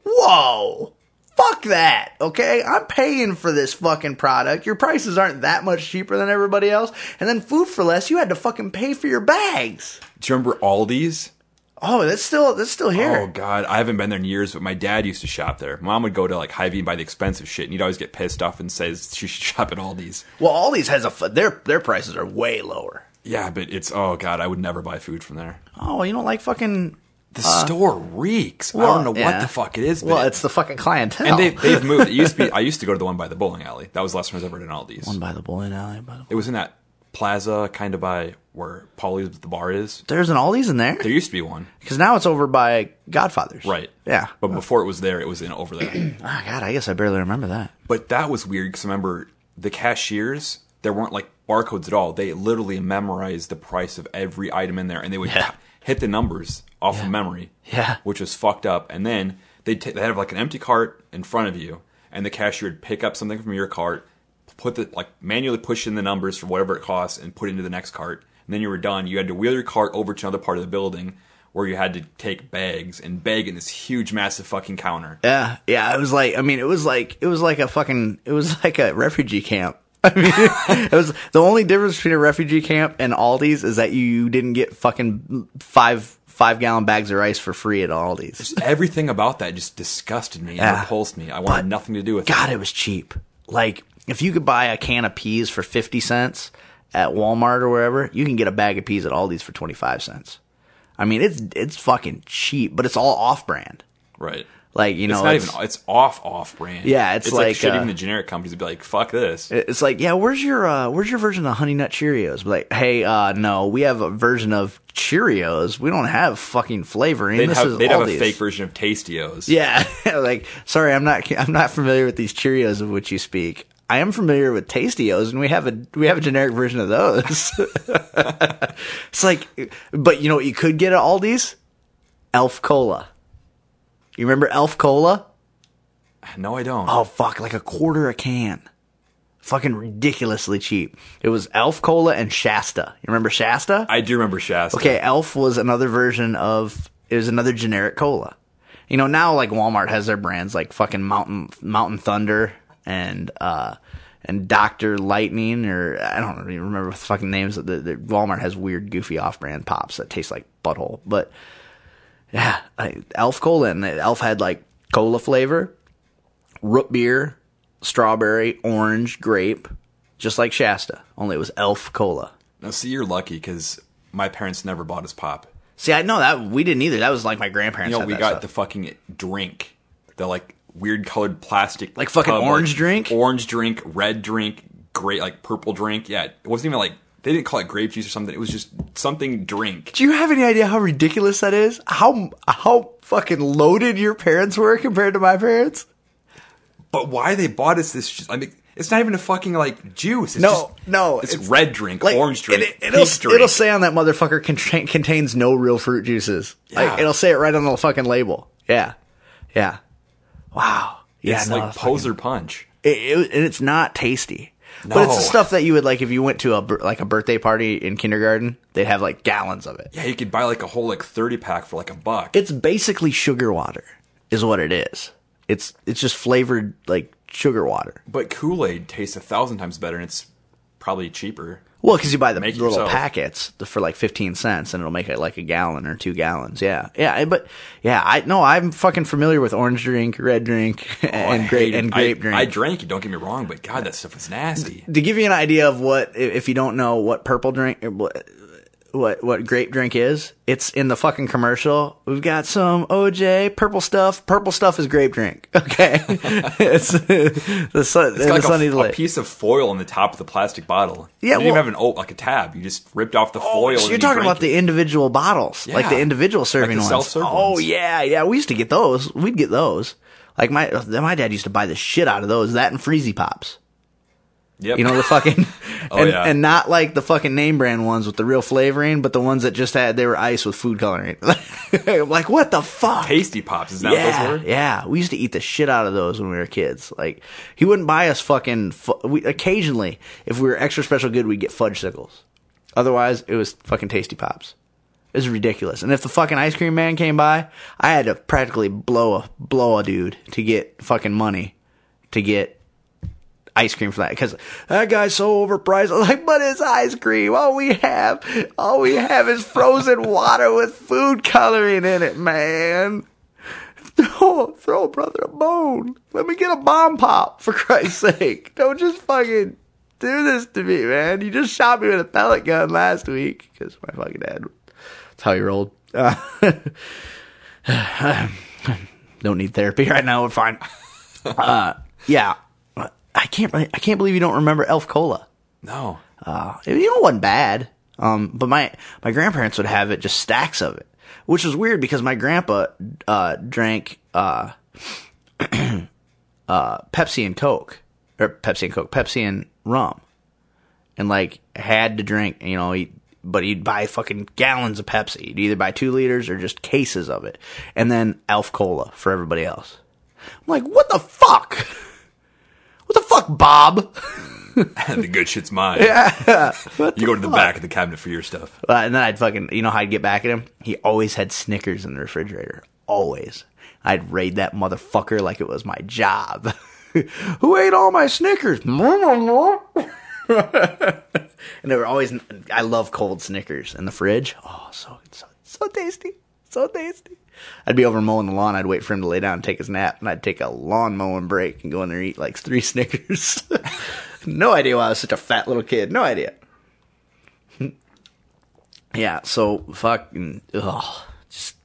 whoa. Fuck that, okay? I'm paying for this fucking product. Your prices aren't that much cheaper than everybody else. And then Food for Less, you had to fucking pay for your bags. Do you remember Aldi's? Oh, that's still that's still here. Oh. God, I haven't been there in years, but my dad used to shop there. Mom would go to like Hy-Vee and buy the expensive shit, and he'd always get pissed off and says she should shop at Aldi's. Well, Aldi's has a f- their their prices are way lower. Yeah, but it's oh God, I would never buy food from there. Oh, you don't like fucking The store reeks. I Uh, don't know yeah. what the fuck it is. But Well, it's the fucking clientele. and they they've moved. It used to be. I used to go to the one by the bowling alley. That was the last time I was ever at an Aldi's. one by the bowling alley. By the It was in that plaza, kind of by where Paulie's the bar is. There's an Aldi's in there There used to be one, because now it's over by Godfather's. right? Yeah. But before it was there, it was in over there. Oh God, I guess I barely remember that. But that was weird because remember the cashiers there weren't like barcodes at all. They literally memorized the price of every item in there, and they would Yeah. Hit the numbers off of memory. Yeah. which was fucked up. And then they'd ta- they'd have like an empty cart in front of you, and the cashier would pick up something from your cart, put the like manually push in the numbers for whatever it costs, and put it into the next cart. And then you were done. You had to wheel your cart over to another part of the building. Where you had to take bags and bag in this huge, massive fucking counter. Yeah, yeah. It was like, I mean, it was like, it was like a fucking, it was like a refugee camp. I mean, it was the only difference between a refugee camp and Aldi's is that you didn't get fucking five five gallon bags of rice for free at Aldi's. Everything about that just disgusted me and Yeah. repulsed me. I wanted nothing to do with it. God, it. it was cheap. Like if you could buy a can of peas for fifty cents at Walmart or wherever, you can get a bag of peas at Aldi's for twenty five cents. I mean, it's it's fucking cheap, but it's all off brand. Right. Like you know, it's not it's- even. It's off off brand. Yeah, it's like, like, shit. uh, even the generic companies would be like, "Fuck this." It's like, yeah, where's your uh, where's your version of Honey Nut Cheerios? Like, hey, uh, no, we have a version of Cheerios. We don't have fucking flavoring. They'd this have, is they'd have a fake version of Tasteeos. Yeah, like, sorry, I'm not I'm not familiar with these Cheerios of which you speak. I am familiar with Tasteeos, and we have a we have a generic version of those. it's like, but you know what you could get at Aldi's? Elf Cola. You remember Elf Cola? No, I don't. Oh fuck, like a quarter a can. Fucking ridiculously cheap. It was Elf Cola and Shasta. You remember Shasta? I do remember Shasta. Okay, Elf was another version of it was another generic cola. You know, now like Walmart has their brands like fucking Mountain Mountain Thunder and uh and Doctor Lightning or I don't even remember what the fucking names. The, the Walmart has weird, goofy off-brand pops that taste like butthole. But Yeah, I, Elf Cola, and Elf had like cola flavor, root beer, strawberry, orange, grape, just like Shasta. Only it was Elf Cola. Now, see, you're lucky because my parents never bought us pop. See, I know that we didn't either. That was like my grandparents. You know, we got stuff. the fucking drink, the like weird colored plastic, Like fucking tub, orange drink? orange drink, red drink, great like purple drink. Yeah, it wasn't even like they didn't call it grape juice or something. It was just something drink. Do you have any idea how ridiculous that is? How how fucking loaded your parents were compared to my parents? But why they bought us this? Just, I mean, it's not even a fucking like juice. It's No, just, no, it's, it's- red drink, orange drink, It, will drink. it'll say on that motherfucker contain, contains no real fruit juices. Like Yeah. it'll say it right on the fucking label. Yeah, yeah. Wow. Yeah, it's no, like fucking- poser punch. It, it, and it's not tasty. But it's the stuff that you would like if you went to a like a birthday party in kindergarten. They'd have like gallons of it. Yeah, you could buy like a whole like thirty pack for like a buck. It's basically sugar water, is what it is. It's it's just flavored like sugar water. but Kool Aid tastes a thousand times better, and it's probably cheaper. Well, because you buy the Make little yourself. packets for like fifteen cents, and it'll make it like a gallon or two gallons. Yeah, yeah. But yeah, I no, I'm fucking familiar with orange drink, red drink, Oh, and grape and grape I, drink. I drank it. Don't get me wrong, but God, that stuff is nasty. to give you an idea of what, if you don't know what purple drink, eh, what what grape drink is, it's in the fucking commercial. We've got some OJ purple stuff. Purple stuff is grape drink. Okay, it's the sun. It's the got sunny like a, a piece of foil on the top of the plastic bottle. Yeah, you didn't even have an old like a tab. You just ripped off the oh, foil. Oh, and so you're talking drank about the individual bottles, like the individual serving the ones. oh ones. yeah, yeah. We used to get those. We'd get those. Like my my dad used to buy the shit out of those. That and Freezy Pops. Yep. You know the fucking Oh, and, yeah. and not like the fucking name brand ones with the real flavoring, but the ones that just had they were ice with food coloring. like what the fuck? Tasty pops. Is that what yeah, those were? yeah. We used to eat the shit out of those when we were kids. Like he wouldn't buy us fucking. Fu- we, occasionally, if we were extra special good, we'd get Fudgsicles. Otherwise, it was fucking tasty pops. It was ridiculous. And if the fucking ice cream man came by, I had to practically blow a blow a dude to get fucking money to get ice cream for that because that guy's so overpriced. I'm like, but it's ice cream. All we have, all we have is frozen water with food coloring in it, man. Throw, throw a brother a bone. Let me get a bomb pop for Christ's sake. Don't just fucking do this to me, man. You just shot me with a pellet gun last week because my fucking dad. That's how he rolled. Uh, don't need therapy right now. We're fine. Uh, yeah, I can't. I can't believe you don't remember Elf Cola. No. Uh, you know, it wasn't bad. Um, but my my grandparents would have it, just stacks of it, which was weird because my grandpa uh drank uh uh Pepsi and Coke or Pepsi and Coke, Pepsi and rum, and like had to drink. You know, he, but he'd buy fucking gallons of Pepsi. He'd either buy two liters or just cases of it, and then Elf Cola for everybody else. I'm like, what the fuck? What the fuck, Bob? the good shit's mine. Yeah. you go to the back of the cabinet for your stuff. Uh, and then I'd fucking, you know how I'd get back at him? He always had Snickers in the refrigerator. Always. I'd raid that motherfucker like it was my job. Who ate all my Snickers? and they were always, I love cold Snickers in the fridge. Oh, so, so, so tasty. So tasty. I'd be over mowing the lawn. I'd wait for him to lay down and take his nap, and I'd take a lawn mowing break and go in there and eat like three Snickers. no idea why I was such a fat little kid. No idea. Yeah, so fucking ugh, just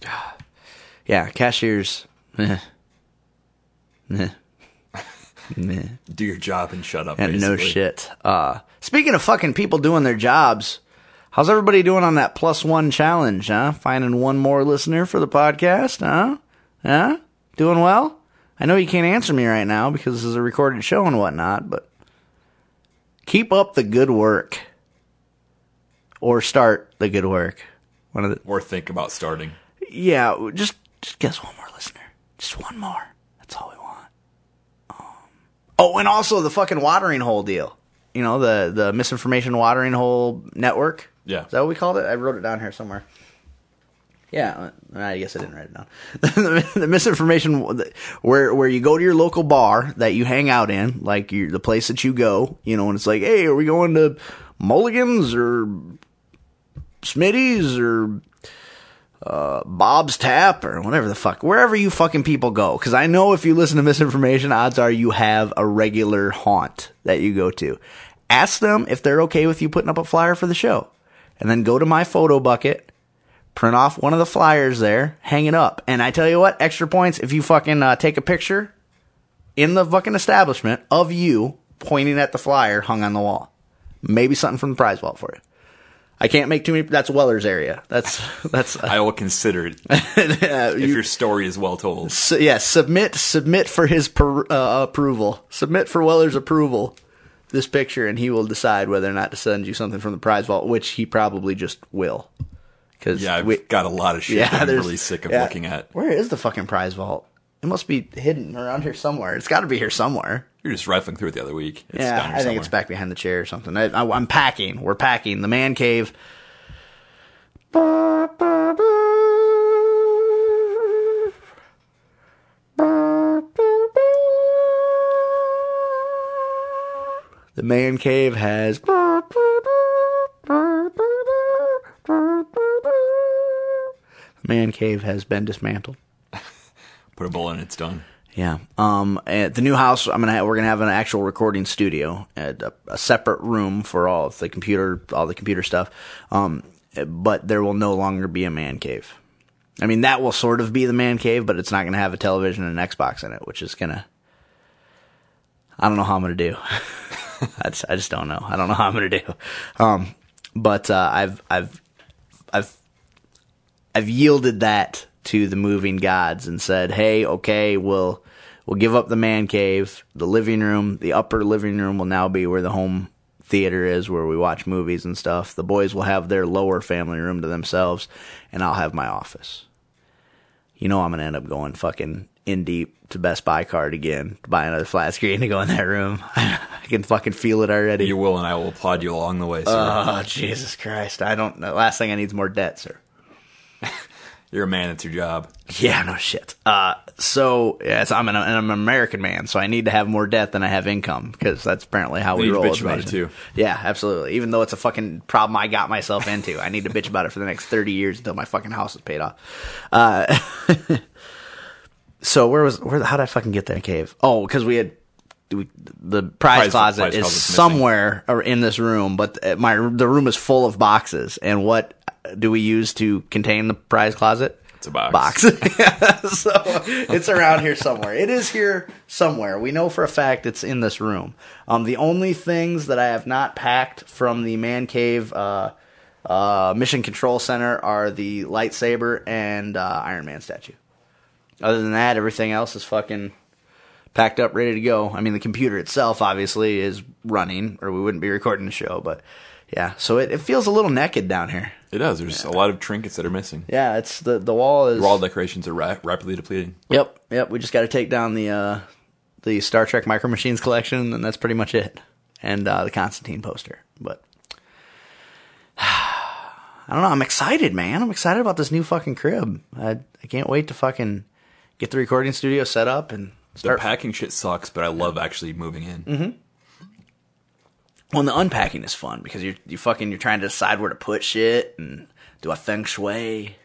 yeah, cashiers. Eh, eh, meh. Do your job and shut up. And no shit. Uh, speaking of fucking people doing their jobs, how's everybody doing on that plus one challenge? Huh? Finding one more listener for the podcast? Huh? Huh? Doing well? I know you can't answer me right now because this is a recorded show and whatnot, but keep up the good work, or start the good work. One of the Or think about starting. yeah, just just get us one more listener. Just one more. That's all we want. Um, oh, and also the fucking watering hole deal. You know, the the misinformation watering hole network. Yeah. Is that what we called it? I wrote it down here somewhere. Yeah, uh, I guess I didn't write it down. the, misinformation where where you go to your local bar that you hang out in, like you the place that you go, you know, and it's like, hey, are we going to Mulligan's or Smitty's or uh, Bob's Tap or whatever the fuck, wherever you fucking people go. Because I know if you listen to misinformation, odds are you have a regular haunt that you go to. Ask them if they're okay with you putting up a flyer for the show, and then go to my Photobucket, print off one of the flyers there, hang it up. And I tell you what, extra points if you fucking uh, take a picture in the fucking establishment of you pointing at the flyer hung on the wall. Maybe something from the prize vault for you. I can't make too many. That's Weller's area. That's that's. I will consider it if your story is well told. So, yeah, submit submit for his per, uh, approval. Submit for Weller's approval this picture, and he will decide whether or not to send you something from the prize vault, which he probably just will. Because Yeah, I've got a lot of shit Yeah, that I'm really sick of yeah. looking at. Where is the fucking prize vault? It must be hidden around here somewhere. It's got to be here somewhere. You're just rifling through it the other week. It's yeah, down here I think it's back behind the chair or something. I, I, I'm packing. We're packing. The man cave. The man cave has. The man cave has been dismantled. Put a bullet in, it's done. Yeah. Um. At the new house, I'm gonna we're gonna have an actual recording studio, and a, a separate room for all of the computer, all the computer stuff. Um. But there will no longer be a man cave. I mean, that will sort of be the man cave, but it's not gonna have a television and an Xbox in it, which is gonna. I don't know how I'm gonna do. I just, I just don't know. I don't know how I'm gonna do. Um. But uh, I've I've I've I've yielded that to the moving gods and said, "Hey, okay, we'll we'll give up the man cave. The living room, the upper living room will now be where the home theater is where we watch movies and stuff. The boys will have their lower family room to themselves and I'll have my office." You know I'm to end up going fucking in deep to Best Buy card again to buy another flat screen to go in that room. I can fucking feel it already. You will, and I will applaud you along the way, sir. Oh, Jesus Christ. I don't know. Last thing I need is more debt, sir. You're a man. It's your job. Yeah, no shit. Uh, so yes, I'm an, I'm an American man, so I need to have more debt than I have income because that's apparently how we roll. bitch about it, too. Yeah, absolutely. Even though it's a fucking problem I got myself into, I need to bitch about it for the next thirty years until my fucking house is paid off. Uh, so where was where? How did I fucking get that cave? Oh, because we had. We, the prize, Prize- closet prize is somewhere or in this room, but uh, my the room is full of boxes. And what do we use to contain the prize closet? It's a box. box. so it's around here somewhere. It is here somewhere. We know for a fact it's in this room. Um, the only things that I have not packed from the man cave uh, uh, mission control center are the lightsaber and uh, Iron Man statue. Other than that, everything else is fucking packed up, ready to go. I mean, the computer itself obviously is running, or we wouldn't be recording the show. But yeah, so it, it feels a little naked down here. It does. There's a lot of trinkets that are missing. Yeah, it's the the wall is Wall decorations are ra- rapidly depleting. Yep, yep. We just got to take down the uh, the Star Trek Micro Machines collection, and that's pretty much it. And uh, the Constantine poster. But I don't know. I'm excited, man. I'm excited about this new fucking crib. I I can't wait to fucking get the recording studio set up and The start. packing shit sucks, but I love actually moving in. Mm-hmm. well, and the unpacking is fun because you're you fucking you're trying to decide where to put shit and do I feng shui.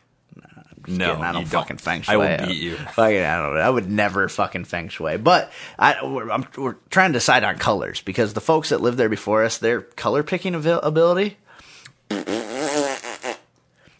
No, kidding. I don't you fucking feng shui. I will beat you. Fucking, I don't know. I would never fucking feng shui. But I, we're, I'm, we're trying to decide on colors because the folks that lived there before us, their color picking abil- ability.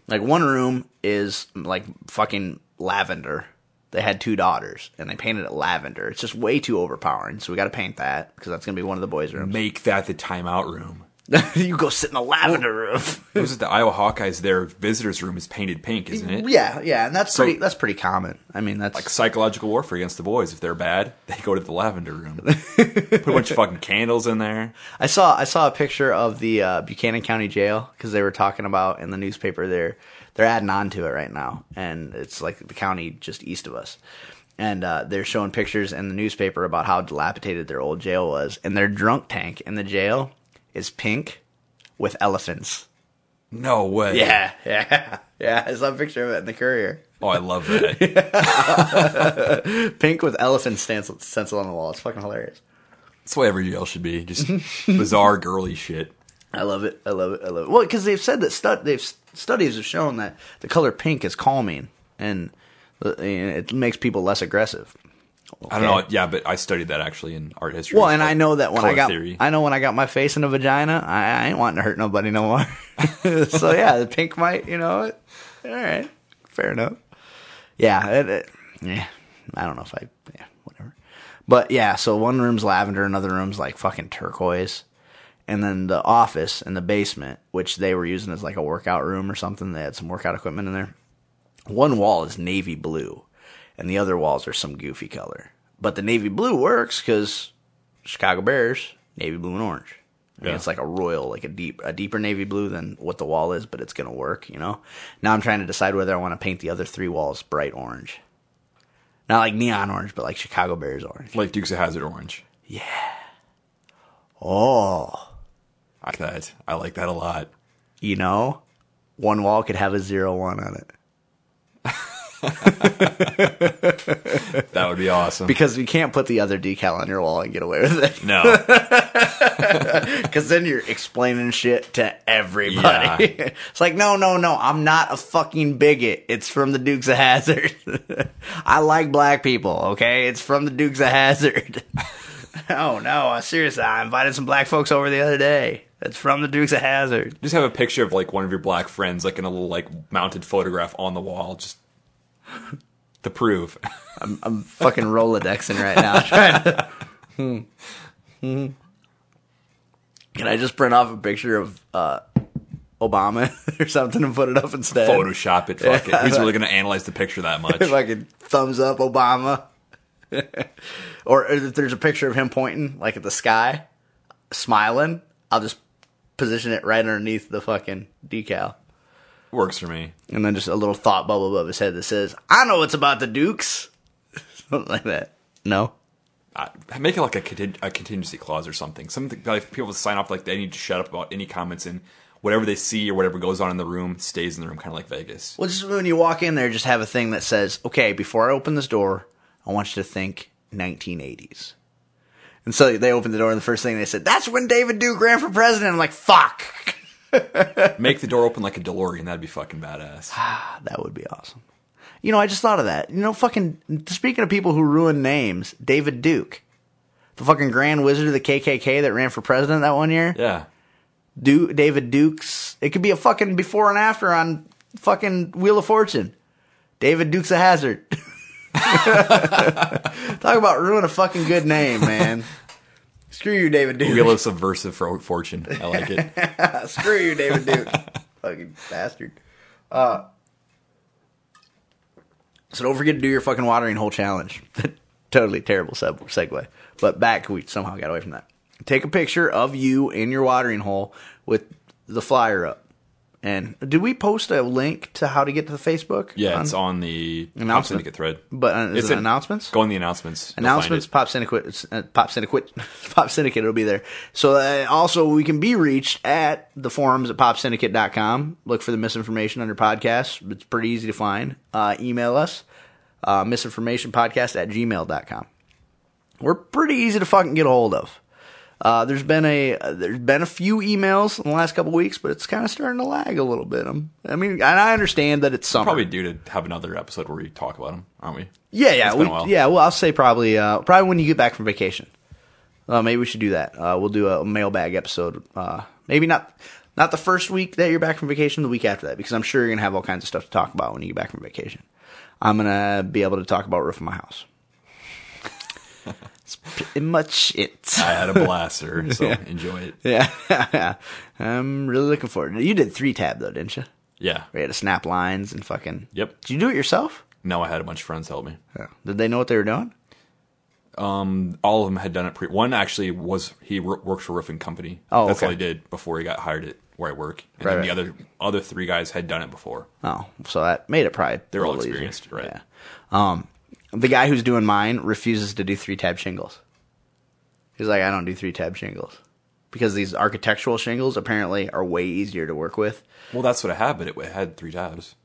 Like one room is like fucking lavender. They had two daughters and they painted it lavender. It's just way too overpowering. So we got to paint that because that's gonna be one of the boys' rooms. Make that the timeout room. you go sit in the lavender room. Was it the Iowa Hawkeyes? Their visitors' room is painted pink, isn't it? yeah, yeah, and that's So- pretty. That's pretty common. I mean, that's Like psychological warfare against the boys. If they're bad, they go to the lavender room. Put a bunch of fucking candles in there. I saw I saw a picture of the uh, Buchanan County Jail because they were talking about in the newspaper they're they're adding on to it right now, and it's like the county just east of us, and uh, they're showing pictures in the newspaper about how dilapidated their old jail was, and their drunk tank in the jail is pink with elephants. No way. Yeah, yeah, yeah. I saw a picture of it in the Courier. Oh, I love that. Pink with elephant stencil, stencil on the wall. It's fucking hilarious. That's what every jail should be. Just bizarre girly shit. I love it. I love it. I love it. Well, because they've said that stud- they've studies have shown that the color pink is calming and uh, it makes people less aggressive. I don't know. Yeah, but I studied that actually in art history. Well, and like I know that when I got, theory. I know when I got my face in a vagina, I, I ain't wanting to hurt nobody no more. so yeah, the pink might, you know, it, all right, fair enough. Yeah, it, it, yeah. I don't know if I, yeah, whatever. But yeah, so one room's lavender, another room's like fucking turquoise, and then the office in the basement, which they were using as like a workout room or something. They had some workout equipment in there. One wall is navy blue, and the other walls are some goofy color. But the navy blue works because Chicago Bears, navy blue and orange. I mean, Yeah. it's like a royal, like a deep, a deeper navy blue than what the wall is, but it's gonna work, you know. Now I'm trying to decide whether I want to paint the other three walls bright orange, not like neon orange, but like Chicago Bears orange. like Dukes of Hazzard orange. Yeah. Oh, I like that. I like that a lot. you know, one wall could have a zero one on it That would be awesome. because you can't put the other decal on your wall and get away with it. no, Because then you're explaining shit to everybody. it's like, no, no, no, I'm not a fucking bigot. It's from the Dukes of Hazzard. I like black people, okay? It's from the Dukes of Hazzard. oh no, seriously, I invited some black folks over the other day. It's from the Dukes of Hazzard. just have a picture of like one of your black friends, like in a little like mounted photograph on the wall, just to prove. I'm fucking Rolodexing right now. Trying to. Hmm. Hmm. Can I just print off a picture of uh, Obama or something and put it up instead? Photoshop it. Fuck it. Who's really going to analyze the picture that much? if I could thumbs up Obama. or if there's a picture of him pointing like at the sky, smiling, I'll just position it right underneath the fucking decal. Works for me. And then just a little thought bubble above his head that says, I know it's about the Dukes. Something like that. No? Make it like a, a contingency clause or something. Something like people sign off like they need to shut up about any comments and whatever they see or whatever goes on in the room stays in the room, kind of like Vegas. Well, just when you walk in there, just have a thing that says, okay, before I open this door, I want you to think 1980s. And so they opened the door, and the first thing they said, that's when David Duke ran for president. I'm like, fuck. Make the door open like a DeLorean. That'd be fucking badass. That would be awesome. You know, I just thought of that. You know, fucking, speaking of people who ruin names, David Duke. The fucking Grand Wizard of the KKK that ran for president that one year. Yeah. Du- David Dukes. It could be a fucking before and after on fucking Wheel of Fortune. David Dukes a Hazard. Talk about ruin a fucking good name, man. Screw you, David Duke. Wheel of Subversive for Fortune. I like it. Screw you, David Duke. fucking bastard. Uh, so don't forget to do your fucking watering hole challenge. totally terrible seg- segue. But back, we somehow got away from that. Take a picture of you in your watering hole with the flyer up. And did we post a link to how to get to the Facebook? Yeah, it's on the Pop. Syndicate thread. But uh, is It's it in- announcements? Go in the announcements. Announcements pop syndicate uh, pop syndicate pop syndicate it'll be there so uh, also we can be reached at the forums at popsyndicate.com look for the misinformation under podcasts it's pretty easy to find uh, email us uh, misinformationpodcast at gmail.com we're pretty easy to fucking get a hold of uh, there's been a there's been a few emails in the last couple weeks, but it's kind of starting to lag a little bit. Um, I mean, and I understand that it's summer. Probably due to have another episode where we talk about them, aren't we? Yeah, yeah, we, been a while. yeah. Well, I'll say probably, uh, probably when you get back from vacation. Uh, maybe we should do that. Uh, we'll do a mailbag episode. Uh, maybe not, not the first week that you're back from vacation. The week after that, because I'm sure you're gonna have all kinds of stuff to talk about when you get back from vacation. I'm gonna be able to talk about roof of my house. That's pretty much it. I had a blaster, so enjoy it. yeah, I'm really looking forward. to it. You did three tab though, didn't you? Yeah. We had to snap lines and fucking. Yep. Did you do it yourself? No, I had a bunch of friends help me. Yeah. Did they know what they were doing? Um, All of them had done it. Pre- One actually was he wor- worked for a roofing company. Oh, that's okay. all he did before he got hired at where I work. And Right, then the other other three guys had done it before. Oh, so that made it probably. They're all little easier. experienced, right. Yeah. Um, the guy who's doing mine refuses to do three tab shingles. He's like, I don't do three tab shingles because these architectural shingles apparently are way easier to work with. Well, that's what I had, but it had three tabs.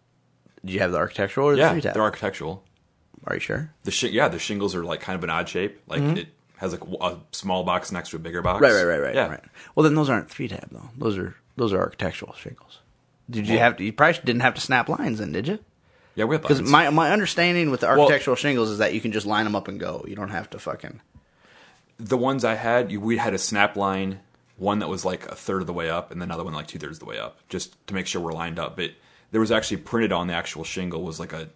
Did you have the architectural or the Yeah, three tab? they're architectural. Are you sure? The shi- yeah, the shingles are like kind of an odd shape. Like Mm-hmm. it has like a small box next to a bigger box. Right, right, right, right, Yeah. right. Well, then those aren't three tab though. Those are those are architectural shingles. Did you Well- have to? You probably didn't have to snap lines in, did you? Yeah, we have Because my my understanding with the architectural shingles is that you can just line them up and go. You don't have to fucking. the ones I had, we had a snap line, one that was like a third of the way up, and another one like two thirds of the way up, just to make sure we're lined up. But there was actually printed on the actual shingle was like a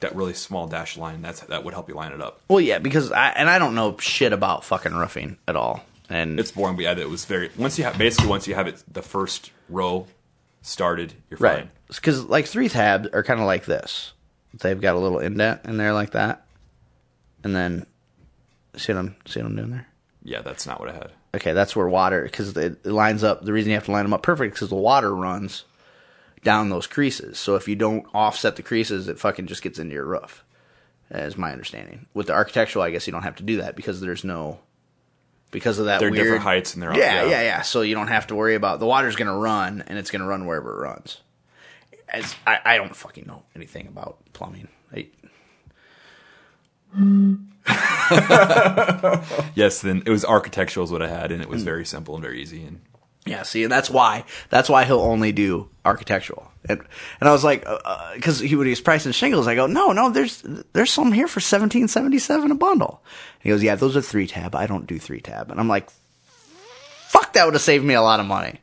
that really small dash line. That's that would help you line it up. Well, yeah, because I and I don't know shit about fucking roofing at all, and It's boring, but yeah, it was very. Once you have basically once you have it, the first row started, you're right fine. Because like three tabs are kind of like this. They've got a little indent in there like that, and then see what I'm see what I'm doing there. Yeah, that's not what I had. Okay, that's where water because it, it lines up. The reason you have to line them up perfect because the water runs down those creases. So if you don't offset the creases, it fucking just gets into your roof. Is my understanding. With the architectural, I guess you don't have to do that because there's no because of that. They're weird, different heights and they're all- yeah, yeah. yeah, yeah. So you don't have to worry about the water's going to run and it's going to run wherever it runs. As I, I don't fucking know anything about plumbing. I, Yes, then it was architectural is what I had, and it was very simple and very easy. And Yeah, see, and that's why that's why he'll only do architectural. And and I was like, uh, uh, because he would use pricing shingles, I go, no, no, there's there's some here for seventeen seventy seven a bundle. And he goes, yeah, those are three tab. I don't do three tab. And I'm like, fuck, that would have saved me a lot of money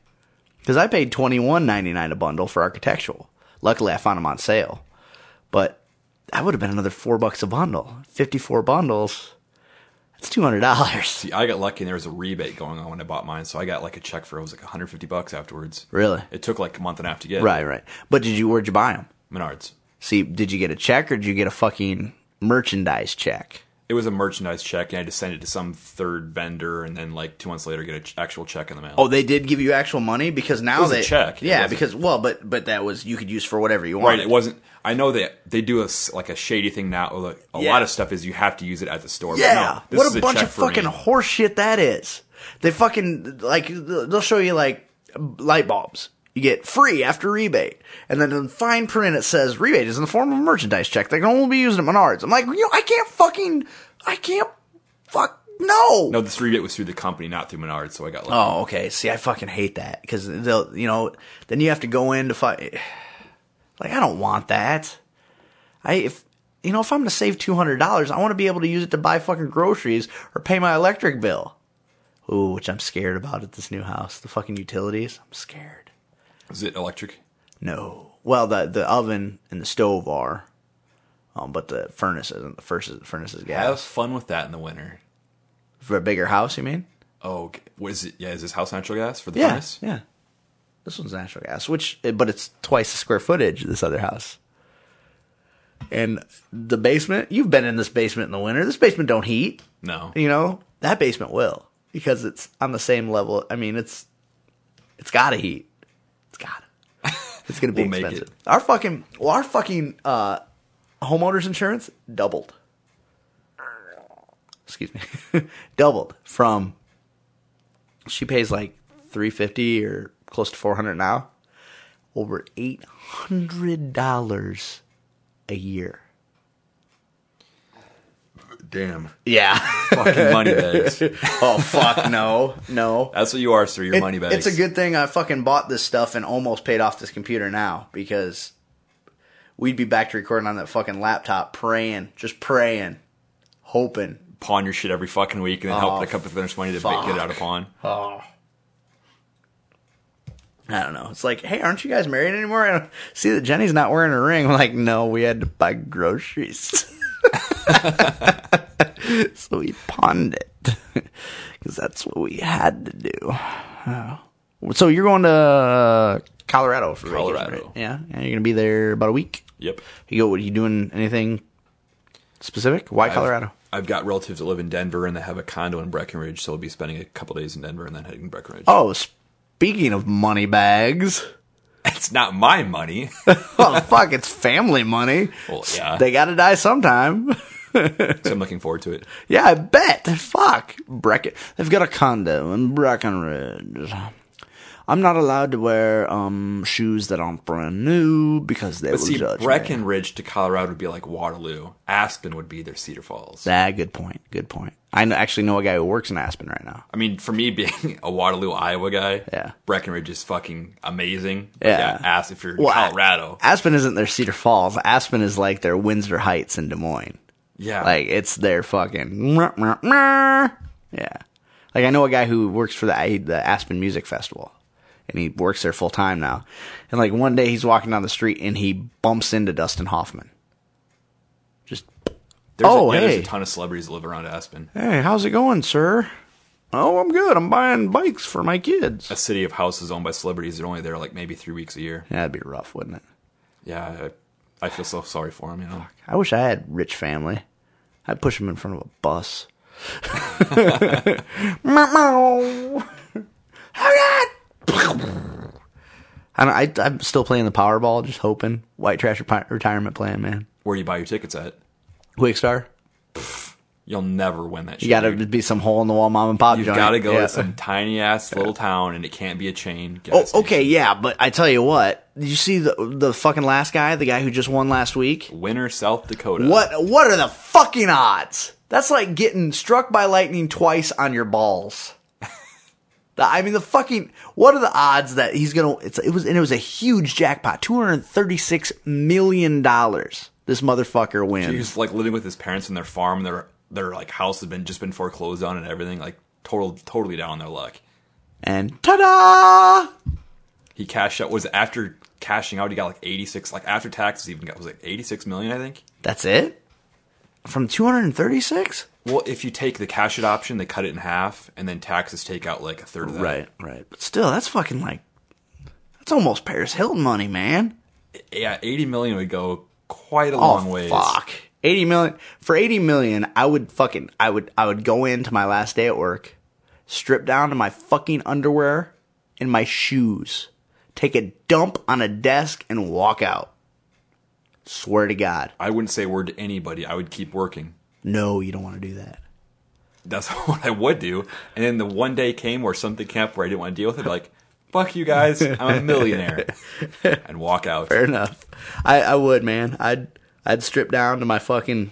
because I paid twenty one ninety nine a bundle for architectural. Luckily, I found them on sale, but that would have been another four bucks a bundle. Fifty four bundles. That's two hundred dollars. see, I got lucky, and there was a rebate going on when I bought mine, so I got like a check for it was like 150 bucks afterwards. Really? It took like a month and a half to get. Right, right. But did you where'd you buy them? Menards. See, did you get a check or did you get a fucking merchandise check? It was a merchandise check, and I had to send it to some third vendor, and then like two months later, get an ch- actual check in the mail. Oh, they did give you actual money because now was a they check. It Yeah, wasn't- because well, but but that was you could use for whatever you want. right. It wasn't. I know that they do a s- like a shady thing now. Like, a Yeah. lot of stuff is you have to use it at the store. but Yeah, no, this what a bunch check of for fucking me. horse shit that is. They fucking like they'll show you like light bulbs. You get free after rebate, and then in fine print it says rebate is in the form of a merchandise check. They can only be used at Menards. I'm like, you know, I can't fucking, I can't, fuck, no. No, this rebate was through the company, not through Menards, so I got lucky. Oh, okay. See, I fucking hate that because they'll, you know, then you have to go in to fight. Like, I don't want that. I if you know if I'm going to save two hundred dollars, I want to be able to use it to buy fucking groceries or pay my electric bill. Ooh, which I'm scared about at this new house. The fucking utilities. I'm scared. Is it electric? No. Well, the the oven and the stove are, um, but the furnace isn't. The first is, furnace is gas. Have fun with that in the winter. For a bigger house, you mean? Oh, is it? Yeah, is this house natural gas for the Yeah, furnace? yeah. This one's natural gas, which but it's twice the square footage of this other house. And the basement, you've been in this basement in the winter. This basement don't heat. No. You know, that basement will because it's on the same level. I mean, it's it's got to heat. It's got to. It's going to be We'll make it. expensive. Our fucking well, our fucking uh homeowners insurance doubled. Excuse me. doubled from she pays like 350 or close to 400 now. Over $800 a year. Damn. Yeah. Fucking money bags. oh fuck no. No. That's what you are, sir. Your It- money bags. It's a good thing I fucking bought this stuff and almost paid off this computer now because we'd be back to recording on that fucking laptop praying, just praying, hoping. pawn your shit every fucking week and then Oh, help up the finish money to get it out of pawn. Oh. I don't know. It's like, hey, aren't you guys married anymore? I don't see that Jenny's not wearing a ring. I'm like, no, we had to buy groceries. so we pawned it because that's what we had to do. Oh. So you're going to Colorado for Colorado. right? Yeah, yeah. You're gonna be there about a week. Yep. You go. What are you doing? Anything specific? Why Colorado? I've, I've got relatives that live in Denver and they have a condo in Breckenridge, so I'll be spending a couple days in Denver and then heading to Breckenridge. Oh, speaking of money bags. It's not my money. Oh fuck! It's family money. Well, yeah. They got to die sometime. so I'm looking forward to it. Yeah, I bet. Fuck. Brecken. They've got a condo in Breckenridge. I'm not allowed to wear um shoes that aren't brand new because they But will see, judge me. Breckenridge to Colorado would be like Waterloo. Aspen would be their Cedar Falls. Ah, good point. Good point. I actually know a guy who works in Aspen right now. I mean, for me being a Waterloo, Iowa guy, Yeah. Breckenridge is fucking amazing. But Yeah. ask if you're Well, Colorado. Aspen isn't their Cedar Falls. Aspen is like their Windsor Heights in Des Moines. yeah, Like it's their fucking yeah. Like I know a guy who works for the the Aspen Music Festival, and he works there full time now. And like one day he's walking down the street and he bumps into Dustin Hoffman. Just there's, oh, a, yeah, hey. there's a ton of celebrities that live around Aspen. hey, how's it going, sir? Oh, I'm good. I'm buying bikes for my kids. A city of houses owned by celebrities. They're only there like maybe three weeks a year. Yeah, that'd be rough, wouldn't it? Yeah, I, I feel so sorry for them. You know, I wish I had rich family. I'd push them in front of a bus. I don't, I, I'm still playing the Powerball, just hoping. White trash retirement plan, man. where do you buy your tickets at? Kwik Star. You'll never win that. You got to be some hole in the wall mom and pop You've got to go Yeah. to some tiny ass little town, and it can't be a chain. Oh, station. okay, yeah, but I tell you what. Did you see the the fucking last guy, the guy who just won last week? Winner, South Dakota. What what are the fucking odds? That's like getting struck by lightning twice on your balls. The- I mean, the fucking what are the odds that he's gonna? It's, it was and it was a huge jackpot, two hundred thirty six million dollars. This motherfucker wins. He's like living with his parents in their farm. Their their like house has been just been foreclosed on and everything. Like total totally down on their luck. and ta-da! He cashed out. Was after cashing out? He got like eighty six. Like after taxes, he even got was like eighty six million. I think. That's it from two hundred thirty six. Well, if you take the cash it option, they cut it in half, and then taxes take out like a third of that. Right, right. But still, that's fucking like that's almost Paris Hilton money, man. Yeah, eighty million would go quite a Oh long ways. fuck. 80 million for 80 million I would fucking I would I would go into my last day at work strip down to my fucking underwear and my shoes take a dump on a desk and walk out swear to god I wouldn't say a word to anybody. I would keep working. No you don't want to do that That's what I would do. And then the one day came where something came up where I didn't want to deal with it. Like, fuck you guys, I'm a millionaire, and walk out. fair enough I I would man I'd I'd strip down to my fucking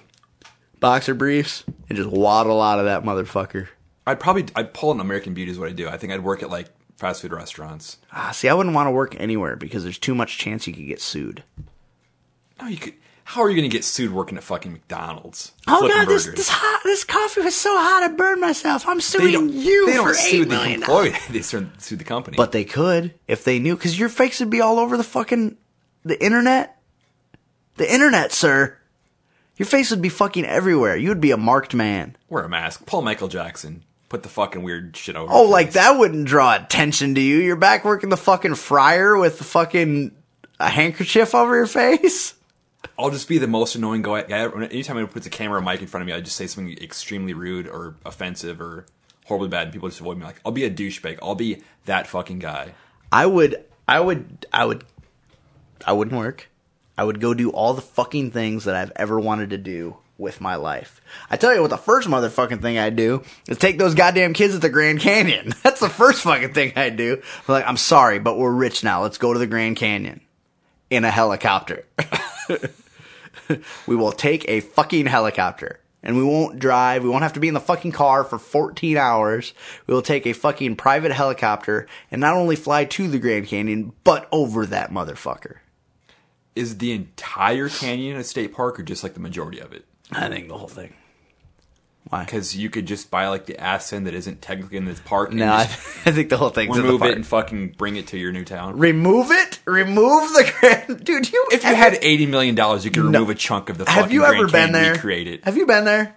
boxer briefs and just waddle out of that motherfucker I'd probably I'd pull an American Beauty is what I do. I think I'd work at like fast food restaurants. ah, see I wouldn't want to work anywhere because there's too much chance you could get sued No, you could. How are you going to get sued working at fucking McDonald's? Oh god, this burgers? this hot this coffee was so hot I burned myself. I'm They suing don't, you they for don't sue the employee. They sue sue the company. But they could if they knew, because your fakes would be all over the fucking the internet. The internet, sir. Your face would be fucking everywhere. You would be a marked man. wear a mask. Paul Michael Jackson. Put the fucking weird shit over. Oh, like that wouldn't draw attention to you. You're back working the fucking fryer with the fucking a handkerchief over your face. I'll just be the most annoying guy. Anytime anyone puts a camera or mic in front of me, I just say something extremely rude or offensive or horribly bad, and people just avoid me. Like I'll be a douchebag. I'll be that fucking guy. I would, I would, I would, I wouldn't work. I would go do all the fucking things that I've ever wanted to do with my life. I tell you what, the first motherfucking thing I'd do is take those goddamn kids at the Grand Canyon. That's the first fucking thing I'd do. I'm like, I'm sorry, but we're rich now. Let's go to the Grand Canyon in a helicopter. we will take a fucking helicopter. And we won't drive. We won't have to be in the fucking car for 14 hours. We will take a fucking private helicopter and not only fly to the Grand Canyon, but over that motherfucker. Is the entire canyon a state park or just like the majority of it? I think the whole thing. Why? Because you could just buy like the ass end that isn't technically in this park. and No, I, just I think the whole thing's the remove it and fucking bring it to your new town. remove it. Remove the Grand. Dude, you. If you had eighty million dollars, you could remove a chunk of the. have you ever been there? Recreate it Have you been there?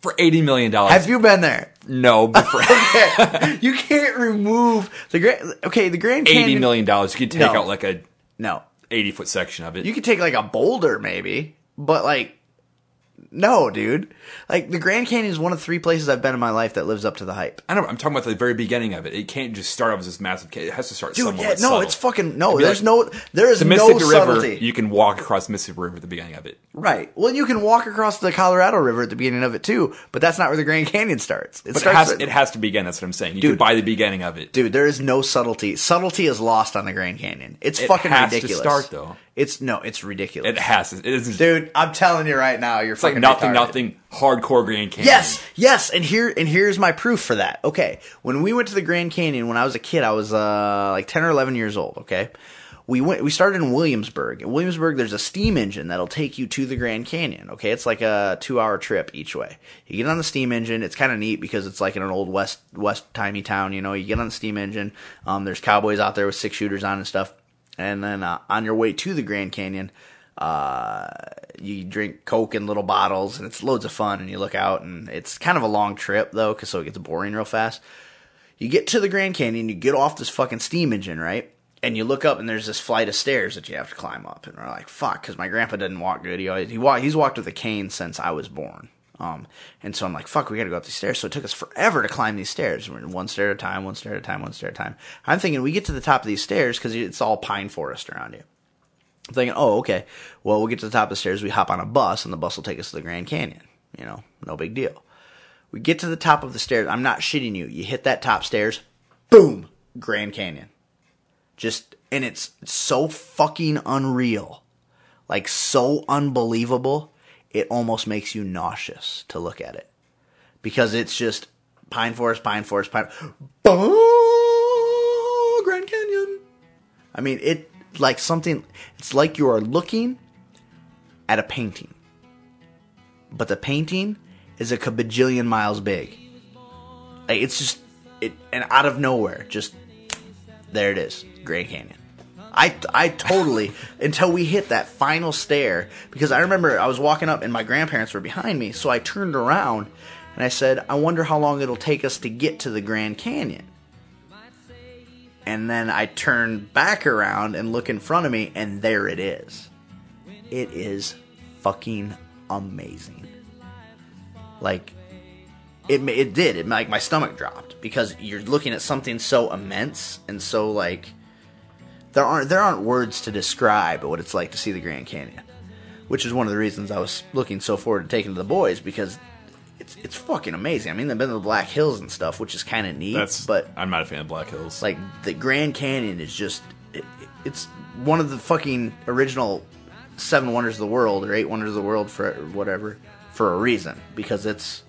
for eighty million dollars. Have you been there? No, but for you can't remove the Grand. Okay, the Grand Canyon. eighty million dollars, you could take No. out like a No, eighty foot section of it. you could take like a boulder maybe, but like No, dude. Like the Grand Canyon is one of three places I've been in my life that lives up to the hype. I know. I'm talking about the very beginning of it. It can't just start off as this massive. Ca- it has to start Dude, somewhere. yeah, no, subtle. it's fucking no. There's like no, there is the no Mississippi subtlety. You can walk across the Mississippi River at the beginning of it. right. Well, you can walk across the Colorado River at the beginning of it too, but that's not where the Grand Canyon starts. It But it has, at- it has to begin. That's what I'm saying. You Dude. can buy the beginning of it. Dude, there is no subtlety. Subtlety is lost on the Grand Canyon. It's It fucking has to ridiculous. start, though. It's no, it's ridiculous. It has. to. It isn't. Dude, I'm telling you right now, you're it's like fucking nothing, retarded. nothing. Hardcore Grand Canyon. Yes, yes, and here and here's my proof for that. Okay, when we went to the Grand Canyon when I was a kid, I was uh like ten or eleven years old. Okay, we went. We started in Williamsburg. In Williamsburg, there's a steam engine that'll take you to the Grand Canyon. Okay, it's like a two hour trip each way. You get on the steam engine. It's kind of neat because it's like in an old west west timey town. You know, you get on the steam engine. Um, there's cowboys out there with six shooters on and stuff. And then uh, on your way to the Grand Canyon, uh, you drink Coke in little bottles, and it's loads of fun. And you look out, and it's kind of a long trip though, because so it gets boring real fast. You get to the Grand Canyon, you get off this fucking steam engine, right? And you look up, and there's this flight of stairs that you have to climb up. And we're like, "Fuck," because my grandpa didn't walk good. He always, he walk, he's walked with a cane since I was born. Um, and so I'm like, "Fuck, we got to go up these stairs." So it took us forever to climb these stairs. We're one stair at a time, one stair at a time, one stair at a time. I'm thinking we get to the top of these stairs because it's all pine forest around you. Thinking, oh, okay. Well, we'll get to the top of the stairs. We hop on a bus, and the bus will take us to the Grand Canyon. You know, no big deal. We get to the top of the stairs. I'm not shitting you. You hit that top stairs, boom, Grand Canyon. Just, and it's so fucking unreal. Like, so unbelievable. It almost makes you nauseous to look at it. Because it's just pine forest, pine forest, pine. Boom, Grand Canyon. I mean, it like something. It's like you are looking at a painting, but the painting is a bajillion miles big. Like it's just it, and out of nowhere, just there it is, Grand Canyon. I I totally until we hit that final stair because I remember I was walking up and my grandparents were behind me, so I turned around and I said, "I wonder how long it'll take us to get to the Grand Canyon." And then I turn back around and look in front of me, and there it is. It is fucking amazing. Like, it it did. It like my stomach dropped because you're looking at something so immense and so like there aren't there aren't words to describe what it's like to see the Grand Canyon, which is one of the reasons I was looking so forward to taking to the boys because it's it's fucking amazing. I mean, they've been to the Black Hills and stuff, which is kind of neat. That's. but I'm not a fan of Black Hills. like the Grand Canyon is just it, it's one of the fucking original seven wonders of the world or eight wonders of the world for whatever for a reason because it's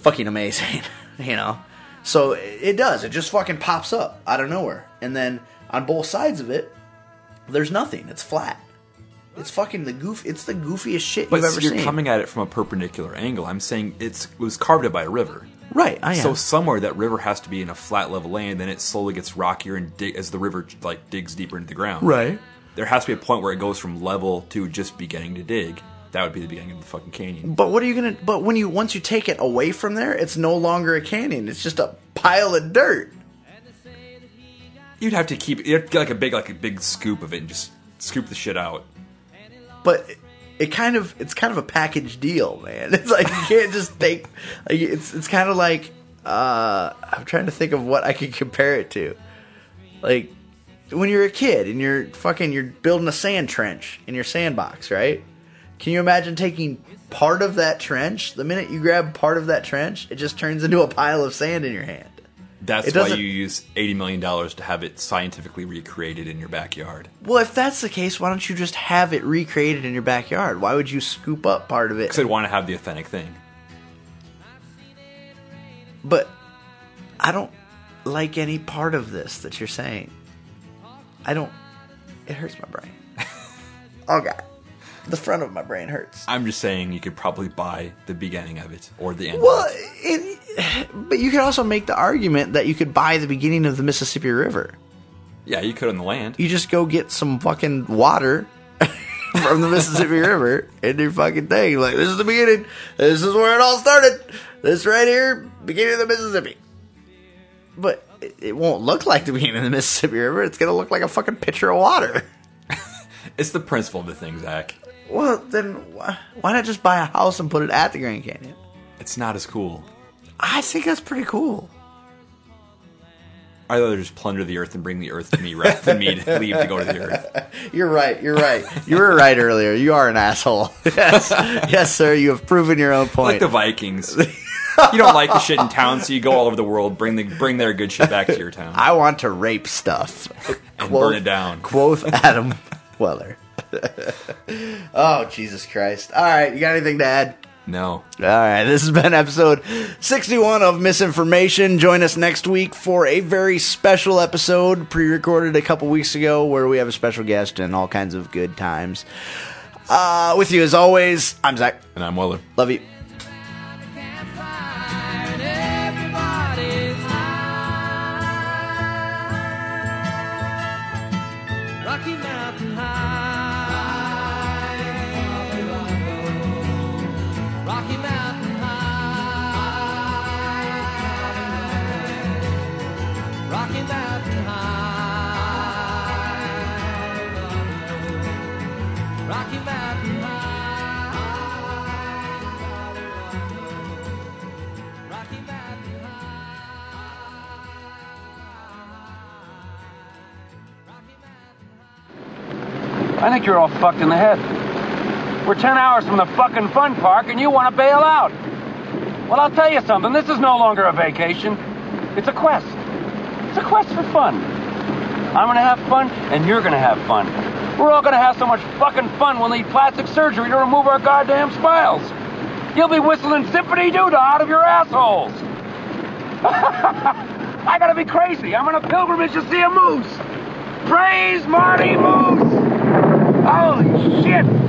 fucking amazing, you know. So it does. It just fucking pops up out of nowhere, and then on both sides of it, there's nothing. It's flat. It's fucking the goof. It's the goofiest shit but you've ever you're seen. coming at it from a perpendicular angle. I'm saying it's it was carved up by a river. right? I am. So somewhere that river has to be in a flat level land, then it slowly gets rockier and dig, as the river like digs deeper into the ground. right. There has to be a point where it goes from level to just beginning to dig. That would be the beginning of the fucking canyon. But what are you gonna? But when you once you take it away from there, it's no longer a canyon. It's just a pile of dirt. You'd have to keep you'd have to get like a big like a big scoop of it and just scoop the shit out. But it, kind of it's kind of a package deal, man. It's like you can't just take. Like, it's it's kind of like uh, I'm trying to think of what I could compare it to. Like when you're a kid and you're fucking you're building a sand trench in your sandbox, right? Can you imagine taking part of that trench? The minute you grab part of that trench, it just turns into a pile of sand in your hand. That's why you use eighty million dollars to have it scientifically recreated in your backyard. Well, if that's the case, why don't you just have it recreated in your backyard? Why would you scoop up part of it? Because I'd want to have the authentic thing. But I don't like any part of this that you're saying. I don't. It hurts my brain. oh god, the front of my brain hurts. I'm just saying you could probably buy the beginning of it or the end. Well, of it. it, but you could also make the argument that you could buy the beginning of the Mississippi River. Yeah, you could on the land. You just go get some fucking water from the Mississippi River and your fucking thing. Like, this is the beginning. This is where it all started. This right here, beginning of the Mississippi. But it, it won't look like the beginning of the Mississippi River. It's gonna look like a fucking pitcher of water. It's the principle of the thing, Zach. Well, then why, why not just buy a house and put it at the Grand Canyon? It's not as cool. I think that's pretty cool. I'd rather just plunder the earth and bring the earth to me rather than me to leave to go to the earth. You're right. You're right. You were right earlier. You are an asshole. Yes, yes, sir. You have proven your own point. Like the Vikings. you don't like the shit in town, so you go all over the world, bring the bring their good shit back to your town, I want to rape stuff and burn it down. Quoth Adam Weller. oh Jesus Christ! All right, you got anything to add? No. All right, this has been episode 61 of Misinformation. Join us next week for a very special episode pre recorded a couple weeks ago where we have a special guest and all kinds of good times. Uh, with you as always, I'm Zach. And I'm Weller. Love you. I think you're all fucked in the head. We're 10 hours from the fucking fun park and you want to bail out. Well, I'll tell you something. This is no longer a vacation. It's a quest. It's a quest for fun. I'm going to have fun and you're going to have fun. We're all going to have so much fucking fun we'll need plastic surgery to remove our goddamn smiles. You'll be whistling Zip-a-Dee Doo-Dah out of your assholes. I gotta be crazy. I'm on a pilgrimage to see a moose. Praise Marty Moose! Holy shit!